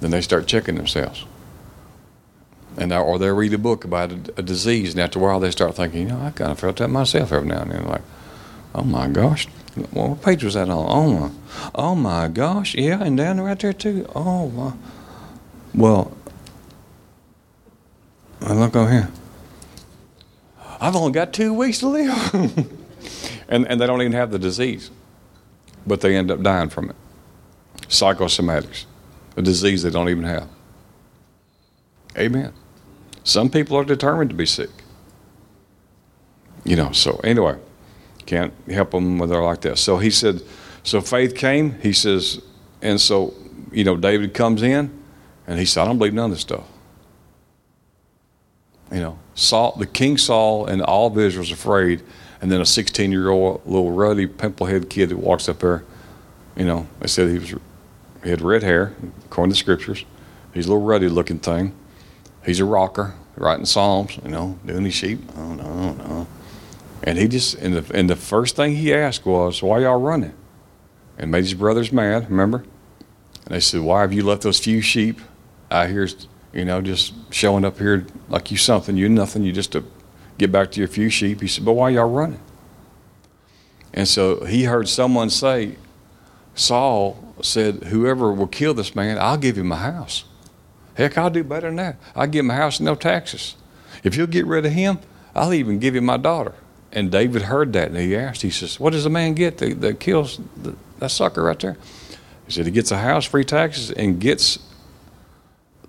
Then they start checking themselves. And now, or they read a book about a, a, disease, and after a while they start thinking, you know, I kind of felt that myself every now and then. Like, oh my gosh, what page was that on? Oh my, oh my gosh, yeah, and down right there too. Oh my, well, look over here. I've only got two weeks to live, <laughs> and and they don't even have the disease, but they end up dying from it psychosomatics, a disease they don't even have. Amen. Some people are determined to be sick. You know, so anyway, can't help them when they're like that. So he said, so faith came, he says, and so, you know, David comes in And he said, I don't believe none of this stuff. You know, Saul, the king Saul and all of Israel was afraid. And then a 16 year old little ruddy pimple headed kid that walks up there, you know, they said he was he had red hair, according to the scriptures. He's a little ruddy looking thing. He's a rocker, writing psalms, you know, doing his sheep. Oh no, no. And he just and the and the first thing he asked was, "Why y'all running?" And made his brothers mad. Remember? And they said, "Why have you left those few sheep out here, you know, just showing up here like you something, you nothing, you just to get back to your few sheep?" He said, "But why y'all running?" And so he heard someone say, Saul said, Whoever will kill this man, I'll give him a house. Heck, I'll do better than that. I'll give him a house and no taxes. If you'll get rid of him, I'll even give him my daughter. And David heard that and he asked, he says, What does a man get that, that kills the, that sucker right there? He said, He gets a house, free taxes, and gets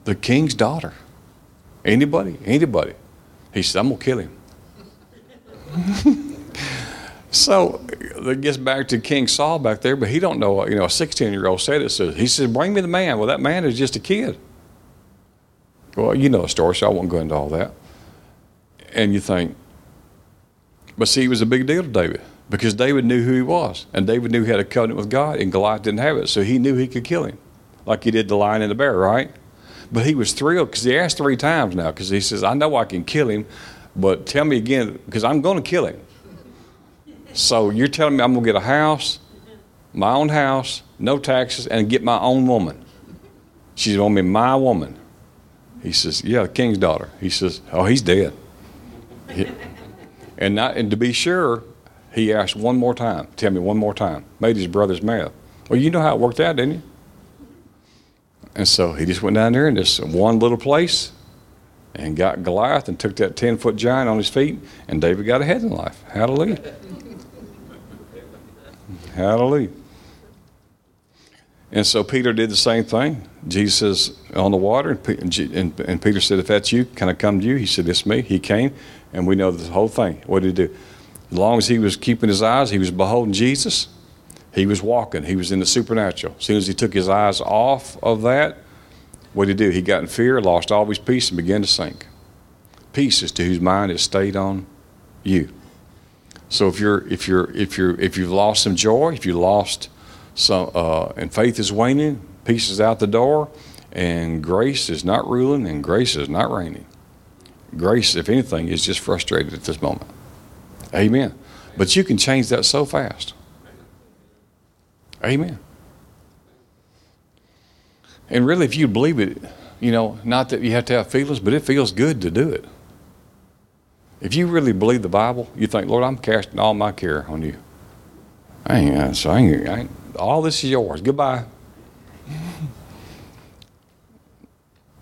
the king's daughter. Anybody, anybody. He said, I'm going to kill him. <laughs> so it gets back to King Saul back there, but he don't know, you know, a 16 year old said it. So he said, Bring me the man. Well, that man is just a kid. Well, you know the story, so I won't go into all that. And you think, but see, it was a big deal to David because David knew who he was, and David knew he had a covenant with God, and Goliath didn't have it, so he knew he could kill him, like he did the lion and the bear, right? But he was thrilled because he asked three times now because he says, I know I can kill him, but tell me again because I'm going to kill him. So you're telling me I'm going to get a house, my own house, no taxes, and get my own woman. She's going to be my woman. He says, Yeah, the king's daughter. He says, Oh, he's dead. And, not, and to be sure, he asked one more time. Tell me one more time. Made his brothers mad. Well, you know how it worked out, didn't you? And so he just went down there in this one little place and got Goliath and took that 10 foot giant on his feet, and David got ahead in life. Hallelujah. Hallelujah. And so Peter did the same thing. Jesus on the water, and, Peter said, If that's you, can I come to you? He said, It's me. He came, and we know the whole thing. What did he do? As long as he was keeping his eyes, he was beholding Jesus. He was walking. He was in the supernatural. As soon as he took his eyes off of that, what did he do? He got in fear, lost all his peace, and began to sink. Peace is to whose mind is stayed on you. So if you're if you're if you're if you've lost some joy, if you lost some uh, and faith is waning, peace is out the door, and grace is not ruling, and grace is not reigning. Grace, if anything, is just frustrated at this moment. Amen. But you can change that so fast. Amen. And really, if you believe it, you know, not that you have to have feelings, but it feels good to do it. If you really believe the Bible, you think, Lord, I'm casting all my care on you. I ain't, so I ain't, I ain't all this is yours. Goodbye. <laughs>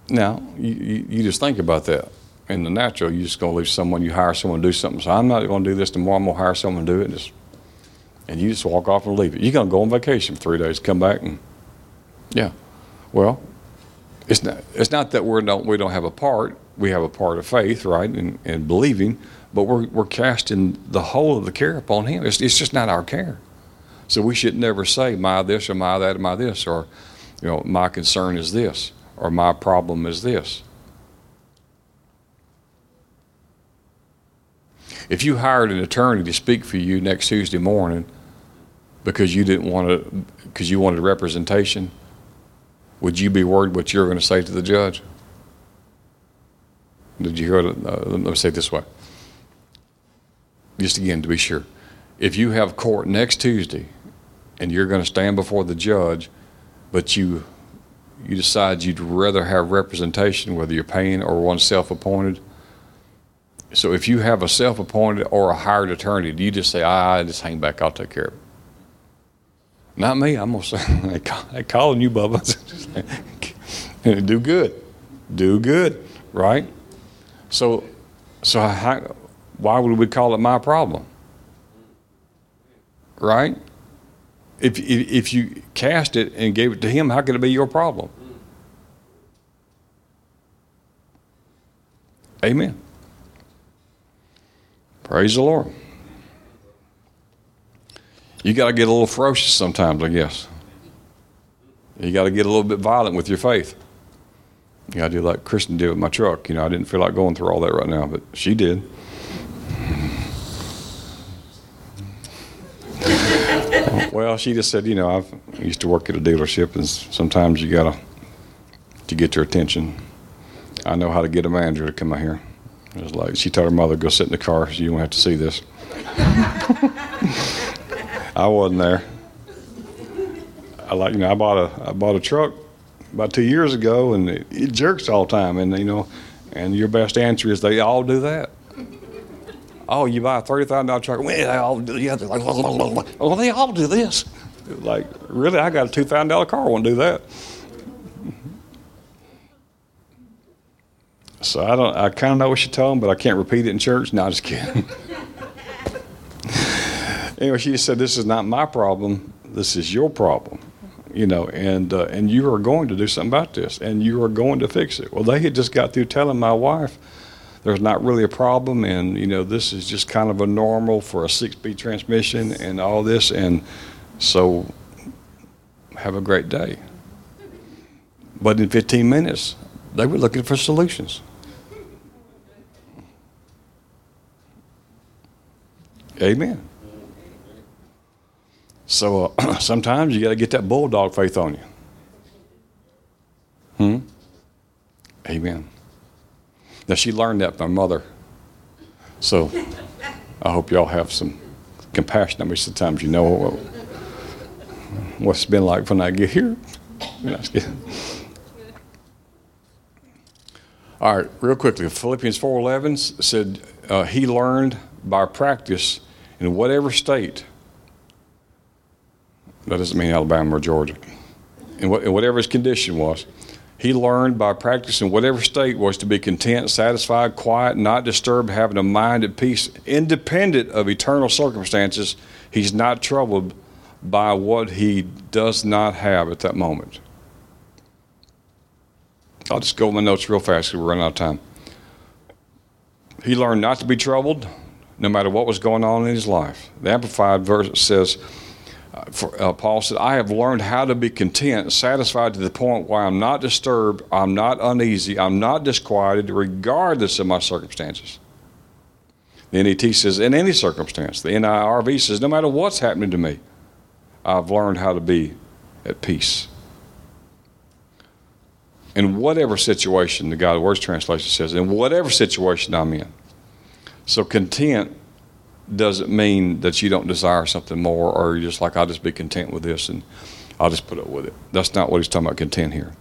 now, you, you, you, just think about that. In the natural, you're just going to leave someone, you hire someone to do something. So I'm not going to do this tomorrow. I'm going to hire someone to do it. And, just, and you just walk off and leave it. You're going to go on vacation for three days, come back, and yeah. Well, it's not, it's not that we don't, we don't have a part we have a part of faith, right, and, and believing, but we're, we're casting the whole of the care upon Him. It's, it's just not our care. So we should never say, my this or my that or my this, or, you know, my concern is this, or my problem is this. If you hired an attorney to speak for you next Tuesday morning because you didn't want to, because you wanted representation, would you be worried what you're going to say to the judge? Did you hear it? Uh, let me say it this way. Just again, to be sure. If you have court next Tuesday and you're going to stand before the judge, but you you decide you'd rather have representation, whether you're paying or one self-appointed. So if you have a self-appointed or a hired attorney, do you just say, "I just hang back, I'll take care of it"? Not me. I'm gonna say, <laughs> "They calling you, Bubba." <laughs> do good, do good, right? So, so how, why would we call it my problem? Right? If, if, if you cast it and gave it to him, how could it be your problem? Amen. Praise the Lord. You got to get a little ferocious sometimes, I guess. You got to get a little bit violent with your faith. Yeah, I do like Kristen did with my truck. You know, I didn't feel like going through all that right now, but she did. well, she just said, you know, I've I used to work at a dealership, and sometimes you gotta to get your attention. I know how to get a manager to come out here. It was like she told her mother, "Go sit in the car. So you don't have to see this." <laughs> I wasn't there. I like you know I bought a I bought a truck about two years ago, and it, it jerks all the time, and you know, and your best answer is they all do that. Oh, you buy a thirty thousand dollar truck? Well, they all do. Yeah, they're like, well, they all do this. Like, really? I got a two thousand dollar car. Won't do that. So I don't. I kind of know what you tell them, but I can't repeat it in church. No, just kidding. <laughs> anyway, she said, "This is not my problem. This is your problem." You know, and uh, and you are going to do something about this, and you are going to fix it. Well, they had just got through telling my wife there's not really a problem, and you know, this is just kind of a normal for a six-speed transmission and all this, and so have a great day. But in 15 minutes, they were looking for solutions. Amen. So uh, <clears throat> sometimes you got to get that bulldog faith on you. Hmm? Amen. Now she learned that from her mother. So I hope y'all have some compassion on me sometimes. You know what, what's been like when I get here. All right, real quickly. Philippians 4:11 said uh, he learned by practice in whatever state. That doesn't mean Alabama or Georgia. What, in whatever his condition was, he learned by practicing whatever state was to be content, satisfied, quiet, not disturbed, having a mind at peace, independent of eternal circumstances. He's not troubled by what he does not have at that moment. I'll just go over my notes real fast because we're running out of time. He learned not to be troubled no matter what was going on in his life. The Amplified verse says, for, uh, Paul said, I have learned how to be content, satisfied to the point where I'm not disturbed, I'm not uneasy, I'm not disquieted, regardless of my circumstances. The NET says, in any circumstance. The NIRV says, no matter what's happening to me, I've learned how to be at peace. In whatever situation, the God Words translation says, in whatever situation I'm in. So content doesn't mean that you don't desire something more or you're just like, I'll just be content with this and I'll just put up with it. That's not what he's talking about content here.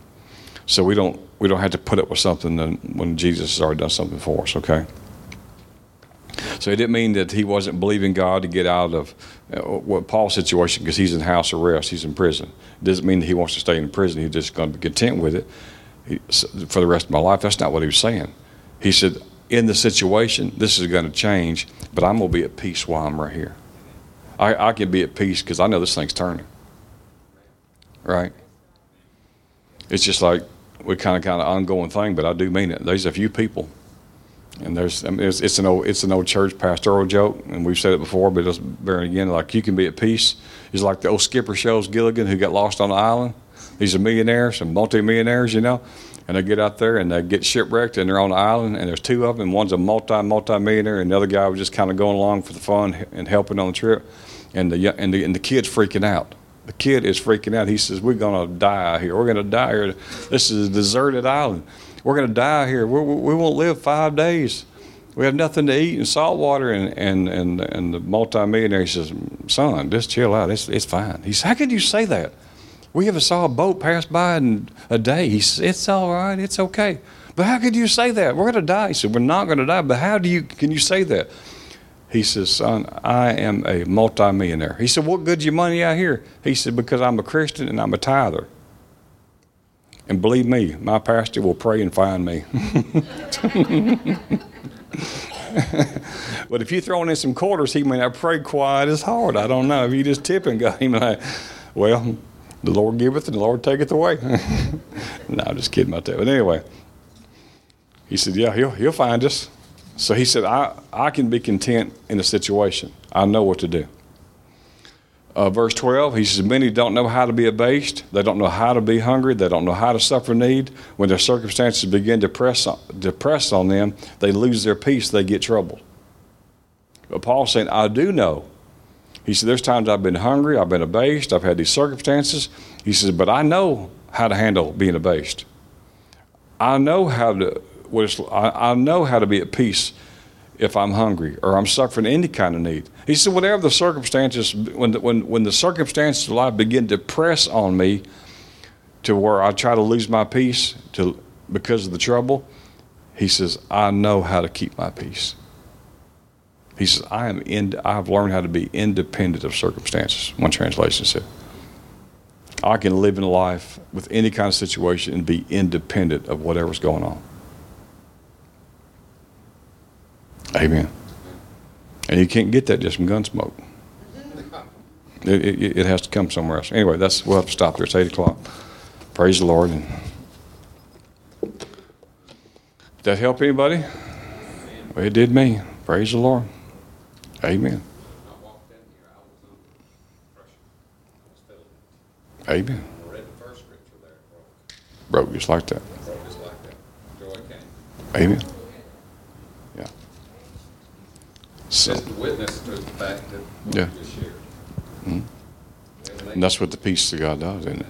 So we don't we don't have to put up with something when Jesus has already done something for us, okay? So it didn't mean that he wasn't believing God to get out of uh, what Paul's situation because he's in house arrest, he's in prison. It doesn't mean that he wants to stay in prison. He's just going to be content with it for the rest of my life. That's not what he was saying. He said, in the situation, this is going to change, but I'm going to be at peace while I'm right here. I, I can be at peace because I know this thing's turning. Right? It's just like we kind of kind of ongoing thing, but I do mean it. There's a few people, and there's I mean, it's, it's, an old it's an old church pastoral joke, and we've said it before, but it's bearing again. Like you can be at peace. It's like the old skipper shows Gilligan who got lost on the island. These are millionaires and multi-millionaires, you know and they get out there and they get shipwrecked and they're on the island and there's two of them. One's a multi multi millionaire and the other guy was just kind of going along for the fun and helping on the trip. And the and the and the kid's freaking out. The kid is freaking out. He says, "We're gonna die here. We're gonna die here. This is a deserted island. We're gonna die here. We're, we won't live five days. We have nothing to eat and salt water." And and and and the multi-millionaire says, "Son, just chill out. It's it's fine." He says, "How could you say that?" We ever saw a boat pass by in a day. He said, It's all right, it's okay. But how could you say that? We're going to die. He said, We're not going to die. But how do you can you say that? He says, Son, I am a multimillionaire. He said, What good's your money out here? He said, Because I'm a Christian and I'm a tither. And believe me, my pastor will pray and find me. <laughs> but if you're throwing in some quarters, he may not pray quite as hard. I don't know. If you just tip and go, he may like, well, the Lord giveth and the Lord taketh away. <laughs> no, I'm just kidding about that. But anyway, he said, Yeah, he'll, he'll find us. So he said, I, I can be content in a situation. I know what to do. Uh, verse 12, he says, Many don't know how to be abased. They don't know how to be hungry. They don't know how to suffer need. When their circumstances begin to press, press on them, they lose their peace. They get troubled. But Paul's saying, I do know. He said, There's times I've been hungry, I've been abased, I've had these circumstances. He says, But I know how to handle being abased. I know how to, I know how to be at peace if I'm hungry or I'm suffering any kind of need. He said, whatever the circumstances, when the, when, when the circumstances of life begin to press on me to where I try to lose my peace to, because of the trouble, he says, I know how to keep my peace. He says, I am in, I've learned how to be independent of circumstances. One translation said. I can live in life with any kind of situation and be independent of whatever's going on. Amen. And you can't get that just from Gunsmoke. It, it, it, has to come somewhere else. Anyway, that's we'll have to stop there. It's eight o'clock. Praise the Lord. And did that help anybody? Well, it did me. Praise the Lord. Amen. Amen. Broke just like that. Amen. Yeah. So, witness to the fact that yeah. Mm-hmm. And that's what the peace of God does, isn't it?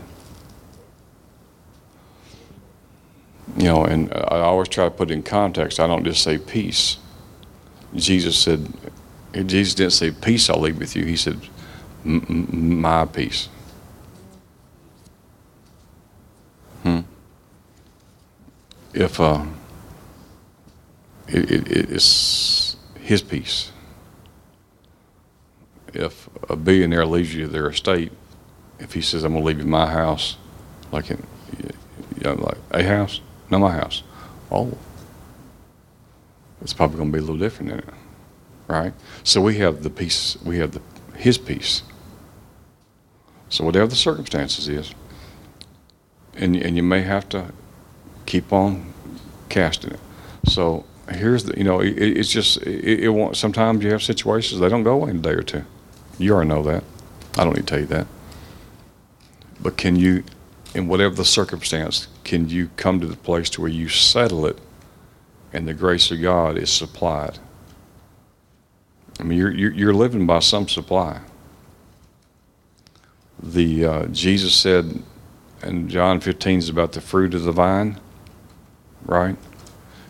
You know, and I always try to put it in context. I don't just say peace. Jesus said, Jesus didn't say peace. I'll leave with you. He said, my peace. Hmm. If uh, it, it, it's his peace if a billionaire leaves you their estate, if he says, I'm going to leave you my house, like in, you know, like a house, not my house. Oh, it's probably going to be a little different in it, right? So we have the peace, we have the, his peace. So whatever the circumstances is, and, and you may have to keep on casting it. So here's the, you know, it, it's just, it, it won't, sometimes you have situations, they don't go away in a day or two. You already know that. I don't need to tell you that. But can you, in whatever the circumstance, can you come to the place to where you settle it and the grace of God is supplied? I mean, you're, you're, you're living by some supply. The uh, Jesus said, and John 15 is about the fruit of the vine, right?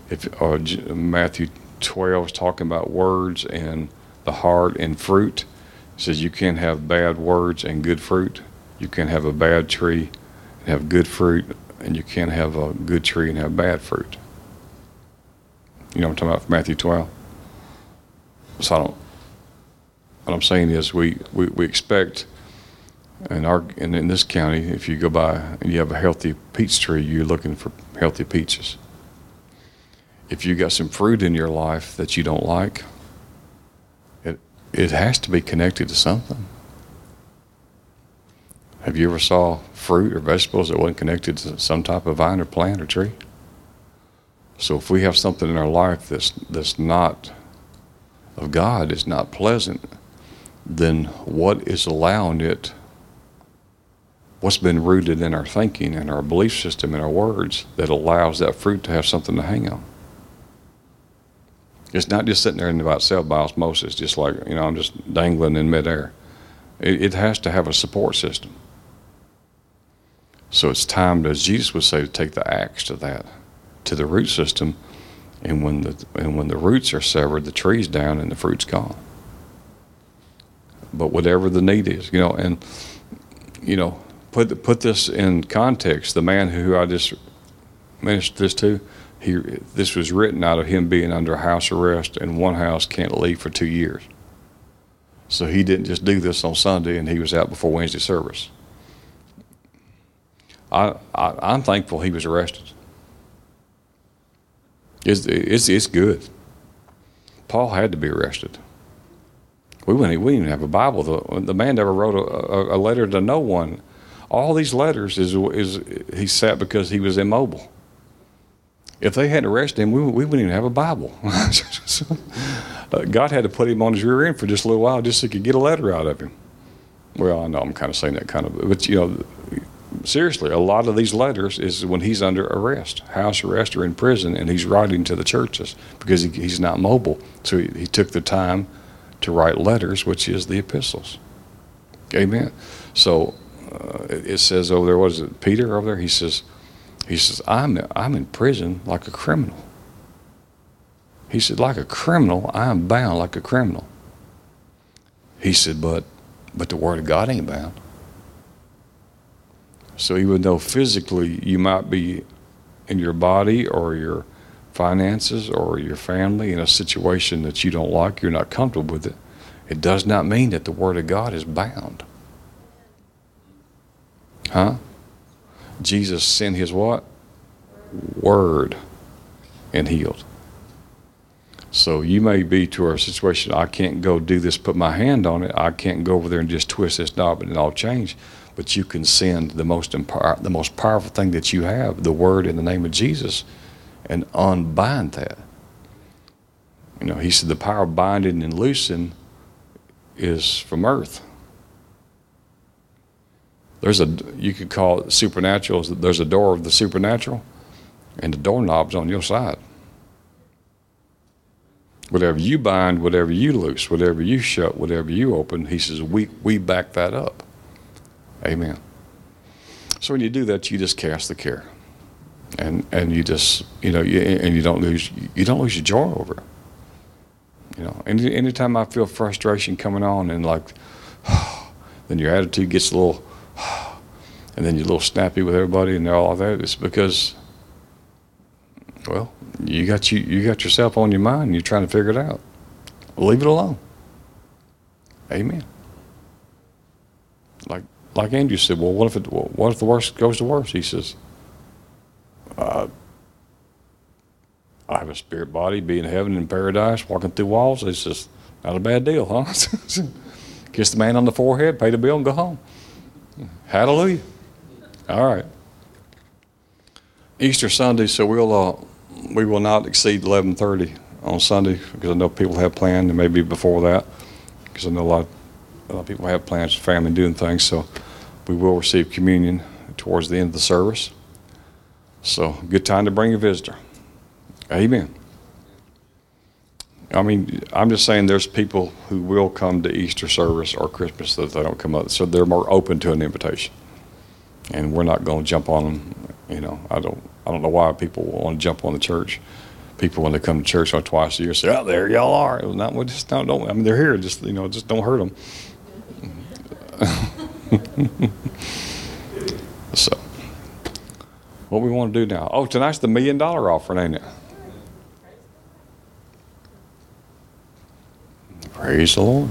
If uh, Matthew 12 is talking about words and the heart and fruit says you can't have bad words and good fruit. You can have a bad tree and have good fruit, and you can't have a good tree and have bad fruit. You know what I'm talking about Matthew 12? So I don't, what I'm saying is we, we, we expect in our in, in this county, if you go by and you have a healthy peach tree, you're looking for healthy peaches. If you got some fruit in your life that you don't like, it it has to be connected to something. Have you ever saw fruit or vegetables that wasn't connected to some type of vine or plant or tree? So if we have something in our life that's that's not of God, it's not pleasant, then what is allowing it? What's been rooted in our thinking and our belief system and our words that allows that fruit to have something to hang on? It's not just sitting there in about cell by osmosis, just like, you know, I'm just dangling in midair. It, it has to have a support system. So it's time, as Jesus would say, to take the axe to that, to the root system. And when the, and when the roots are severed, the tree's down and the fruit's gone. But whatever the need is, you know, and, you know, put, put this in context. The man who I just ministered this to, he this was written out of him being under house arrest and one house can't leave for two years. So he didn't just do this on Sunday and he was out before Wednesday service. I, I am thankful he was arrested. It's, it's it's good. Paul had to be arrested. We wouldn't, we didn't even have a Bible. The, the man never wrote a, a, a letter to no one. All these letters is is he sat because he was immobile. If they hadn't arrested him, we, we wouldn't even have a Bible. <laughs> uh, God had to put him on his rear end for just a little while just so he could get a letter out of him. Well, I know I'm kind of saying that kind of, but you know, seriously, a lot of these letters is when he's under arrest, house arrest or in prison, and he's writing to the churches because he, he's not mobile. So he, he took the time to write letters, which is the epistles. Amen. So uh, it, it says over there, what is it, Peter over there? He says, he says, I'm I'm in prison like a criminal. He said, like a criminal, I am bound like a criminal. He said, but but the word of God ain't bound. So even though physically you might be in your body or your finances or your family in a situation that you don't like, you're not comfortable with it, it does not mean that the Word of God is bound. Huh? Jesus sent his what? Word and healed. So you may be to a situation, I can't go do this, put my hand on it. I can't go over there and just twist this knob and it all change. But you can send the most empower, the most powerful thing that you have, the word in the name of Jesus, and unbind that. You know, he said the power of binding and loosing is from earth. There's a you could call it supernatural. There's a door of the supernatural, and the doorknob's on your side. Whatever you bind, whatever you loose, whatever you shut, whatever you open, he says, we, we back that up. Amen. So when you do that, you just cast the care. And, and you just, you know, you, and you don't lose, you don't lose your joy over it. You know, any, anytime I feel frustration coming on and like, <sighs> then your attitude gets a little, <sighs> and then you're a little snappy with everybody and they're all that, it's because well, you got you you got yourself on your mind. And you're trying to figure it out. Leave it alone. Amen. Like like Andrew said, well, what if it what if the worst goes to worse? He says, uh, I have a spirit body, be in heaven in paradise, walking through walls. It's just not a bad deal, huh? <laughs> Kiss the man on the forehead, pay the bill, and go home. Hallelujah. All right. Easter Sunday, so we'll uh, we will not exceed 11:30 on Sunday because I know people have planned, and maybe before that, because I know a lot, of, a lot of people have plans, family doing things. So we will receive communion towards the end of the service. So good time to bring a visitor. Amen. I mean, I'm just saying there's people who will come to Easter service or Christmas that they don't come up, so they're more open to an invitation. And we're not going to jump on them. You know, I don't. I don't know why people want to jump on the church. People when they come to church on twice a year say, "Oh, there y'all are." It was not well, just don't. I mean, they're here. Just you know, just don't hurt them. <laughs> so, what we want to do now? Oh, tonight's the million dollar offering, ain't it? Praise the Lord.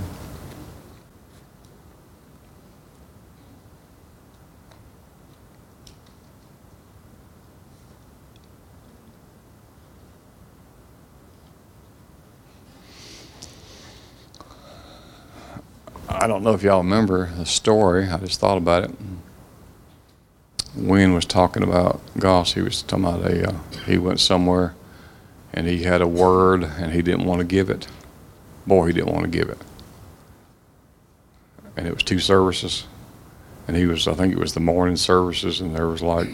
I don't know if y'all remember the story. I just thought about it. Wayne was talking about Goss. He was talking about a uh, he went somewhere and he had a word and he didn't want to give it. Boy, he didn't want to give it. And it was two services. And he was, I think it was the morning services, and there was like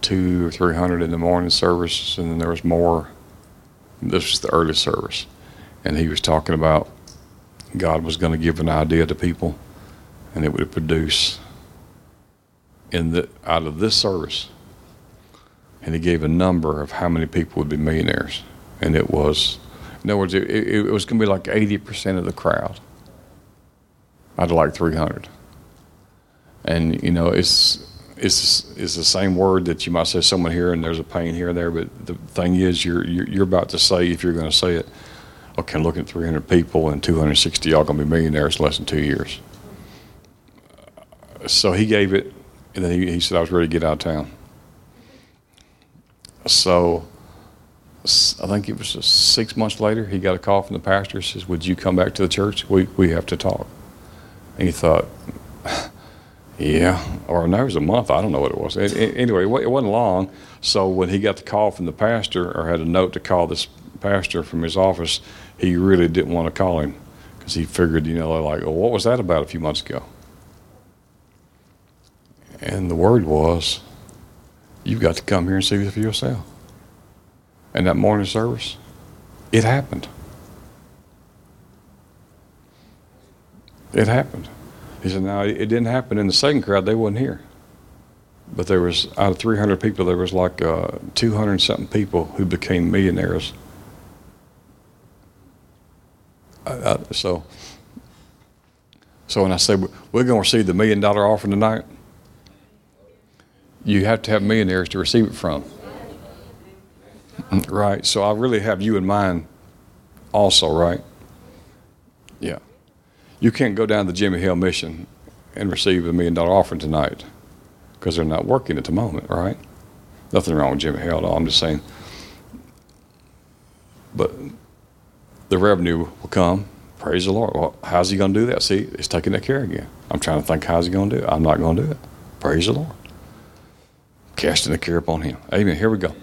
two or three hundred in the morning services, and then there was more. This was the early service. And he was talking about God was going to give an idea to people, and it would produce in the out of this service. And he gave a number of how many people would be millionaires, and it was, in other words, it, it, it was going to be like eighty percent of the crowd out of like three hundred. And you know, it's it's it's the same word that you might say someone here, and there's a pain here and there. But the thing is, you're you're, about to say if you're going to say it okay, looking at 300 people and 260 y'all going to be millionaires in less than two years. So he gave it, and then he, he said, I was ready to get out of town. So I think it was six months later, he got a call from the pastor. Says, Would you come back to the church? We, we have to talk. And he thought, <sighs> Yeah, or no, it was a month. I don't know what it was. Anyway, it wasn't long. So when he got the call from the pastor, or had a note to call this pastor from his office, he really didn't want to call him because he figured, you know, like, well, what was that about a few months ago? And the word was, you've got to come here and see for yourself. And that morning service, it happened. It happened. He said, now it didn't happen in the second crowd, they wasn't here. But there was, out of 300 people, there was like uh, 200 something people who became millionaires. Uh, so, so when I said, we're going to receive the million dollar offering tonight, you have to have millionaires to receive it from. Right. So I really have you in mind also, right? Yeah. You can't go down to the Jimmy Hale mission and receive a million dollar offering tonight because they're not working at the moment, right? Nothing wrong with Jimmy Hale at all. I'm just saying. But the revenue will come. Praise the Lord. Well, how's he going to do that? See, he's taking that care again. I'm trying to think, how's he going to do it? I'm not going to do it. Praise the Lord. Casting the care upon him. Amen. Here we go.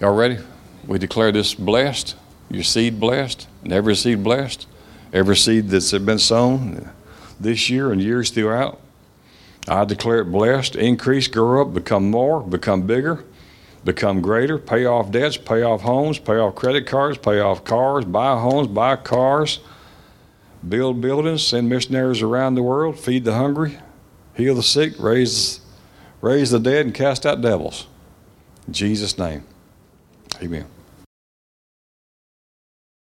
Y'all ready? We declare this blessed, your seed blessed, and every seed blessed, every seed that's been sown this year and years throughout. I declare it blessed, increase, grow up, become more, become bigger, become greater, pay off debts, pay off homes, pay off credit cards, pay off cars, buy homes, buy cars, build buildings, send missionaries around the world, feed the hungry, heal the sick, raise, raise the dead, and cast out devils. In Jesus' name. Amen.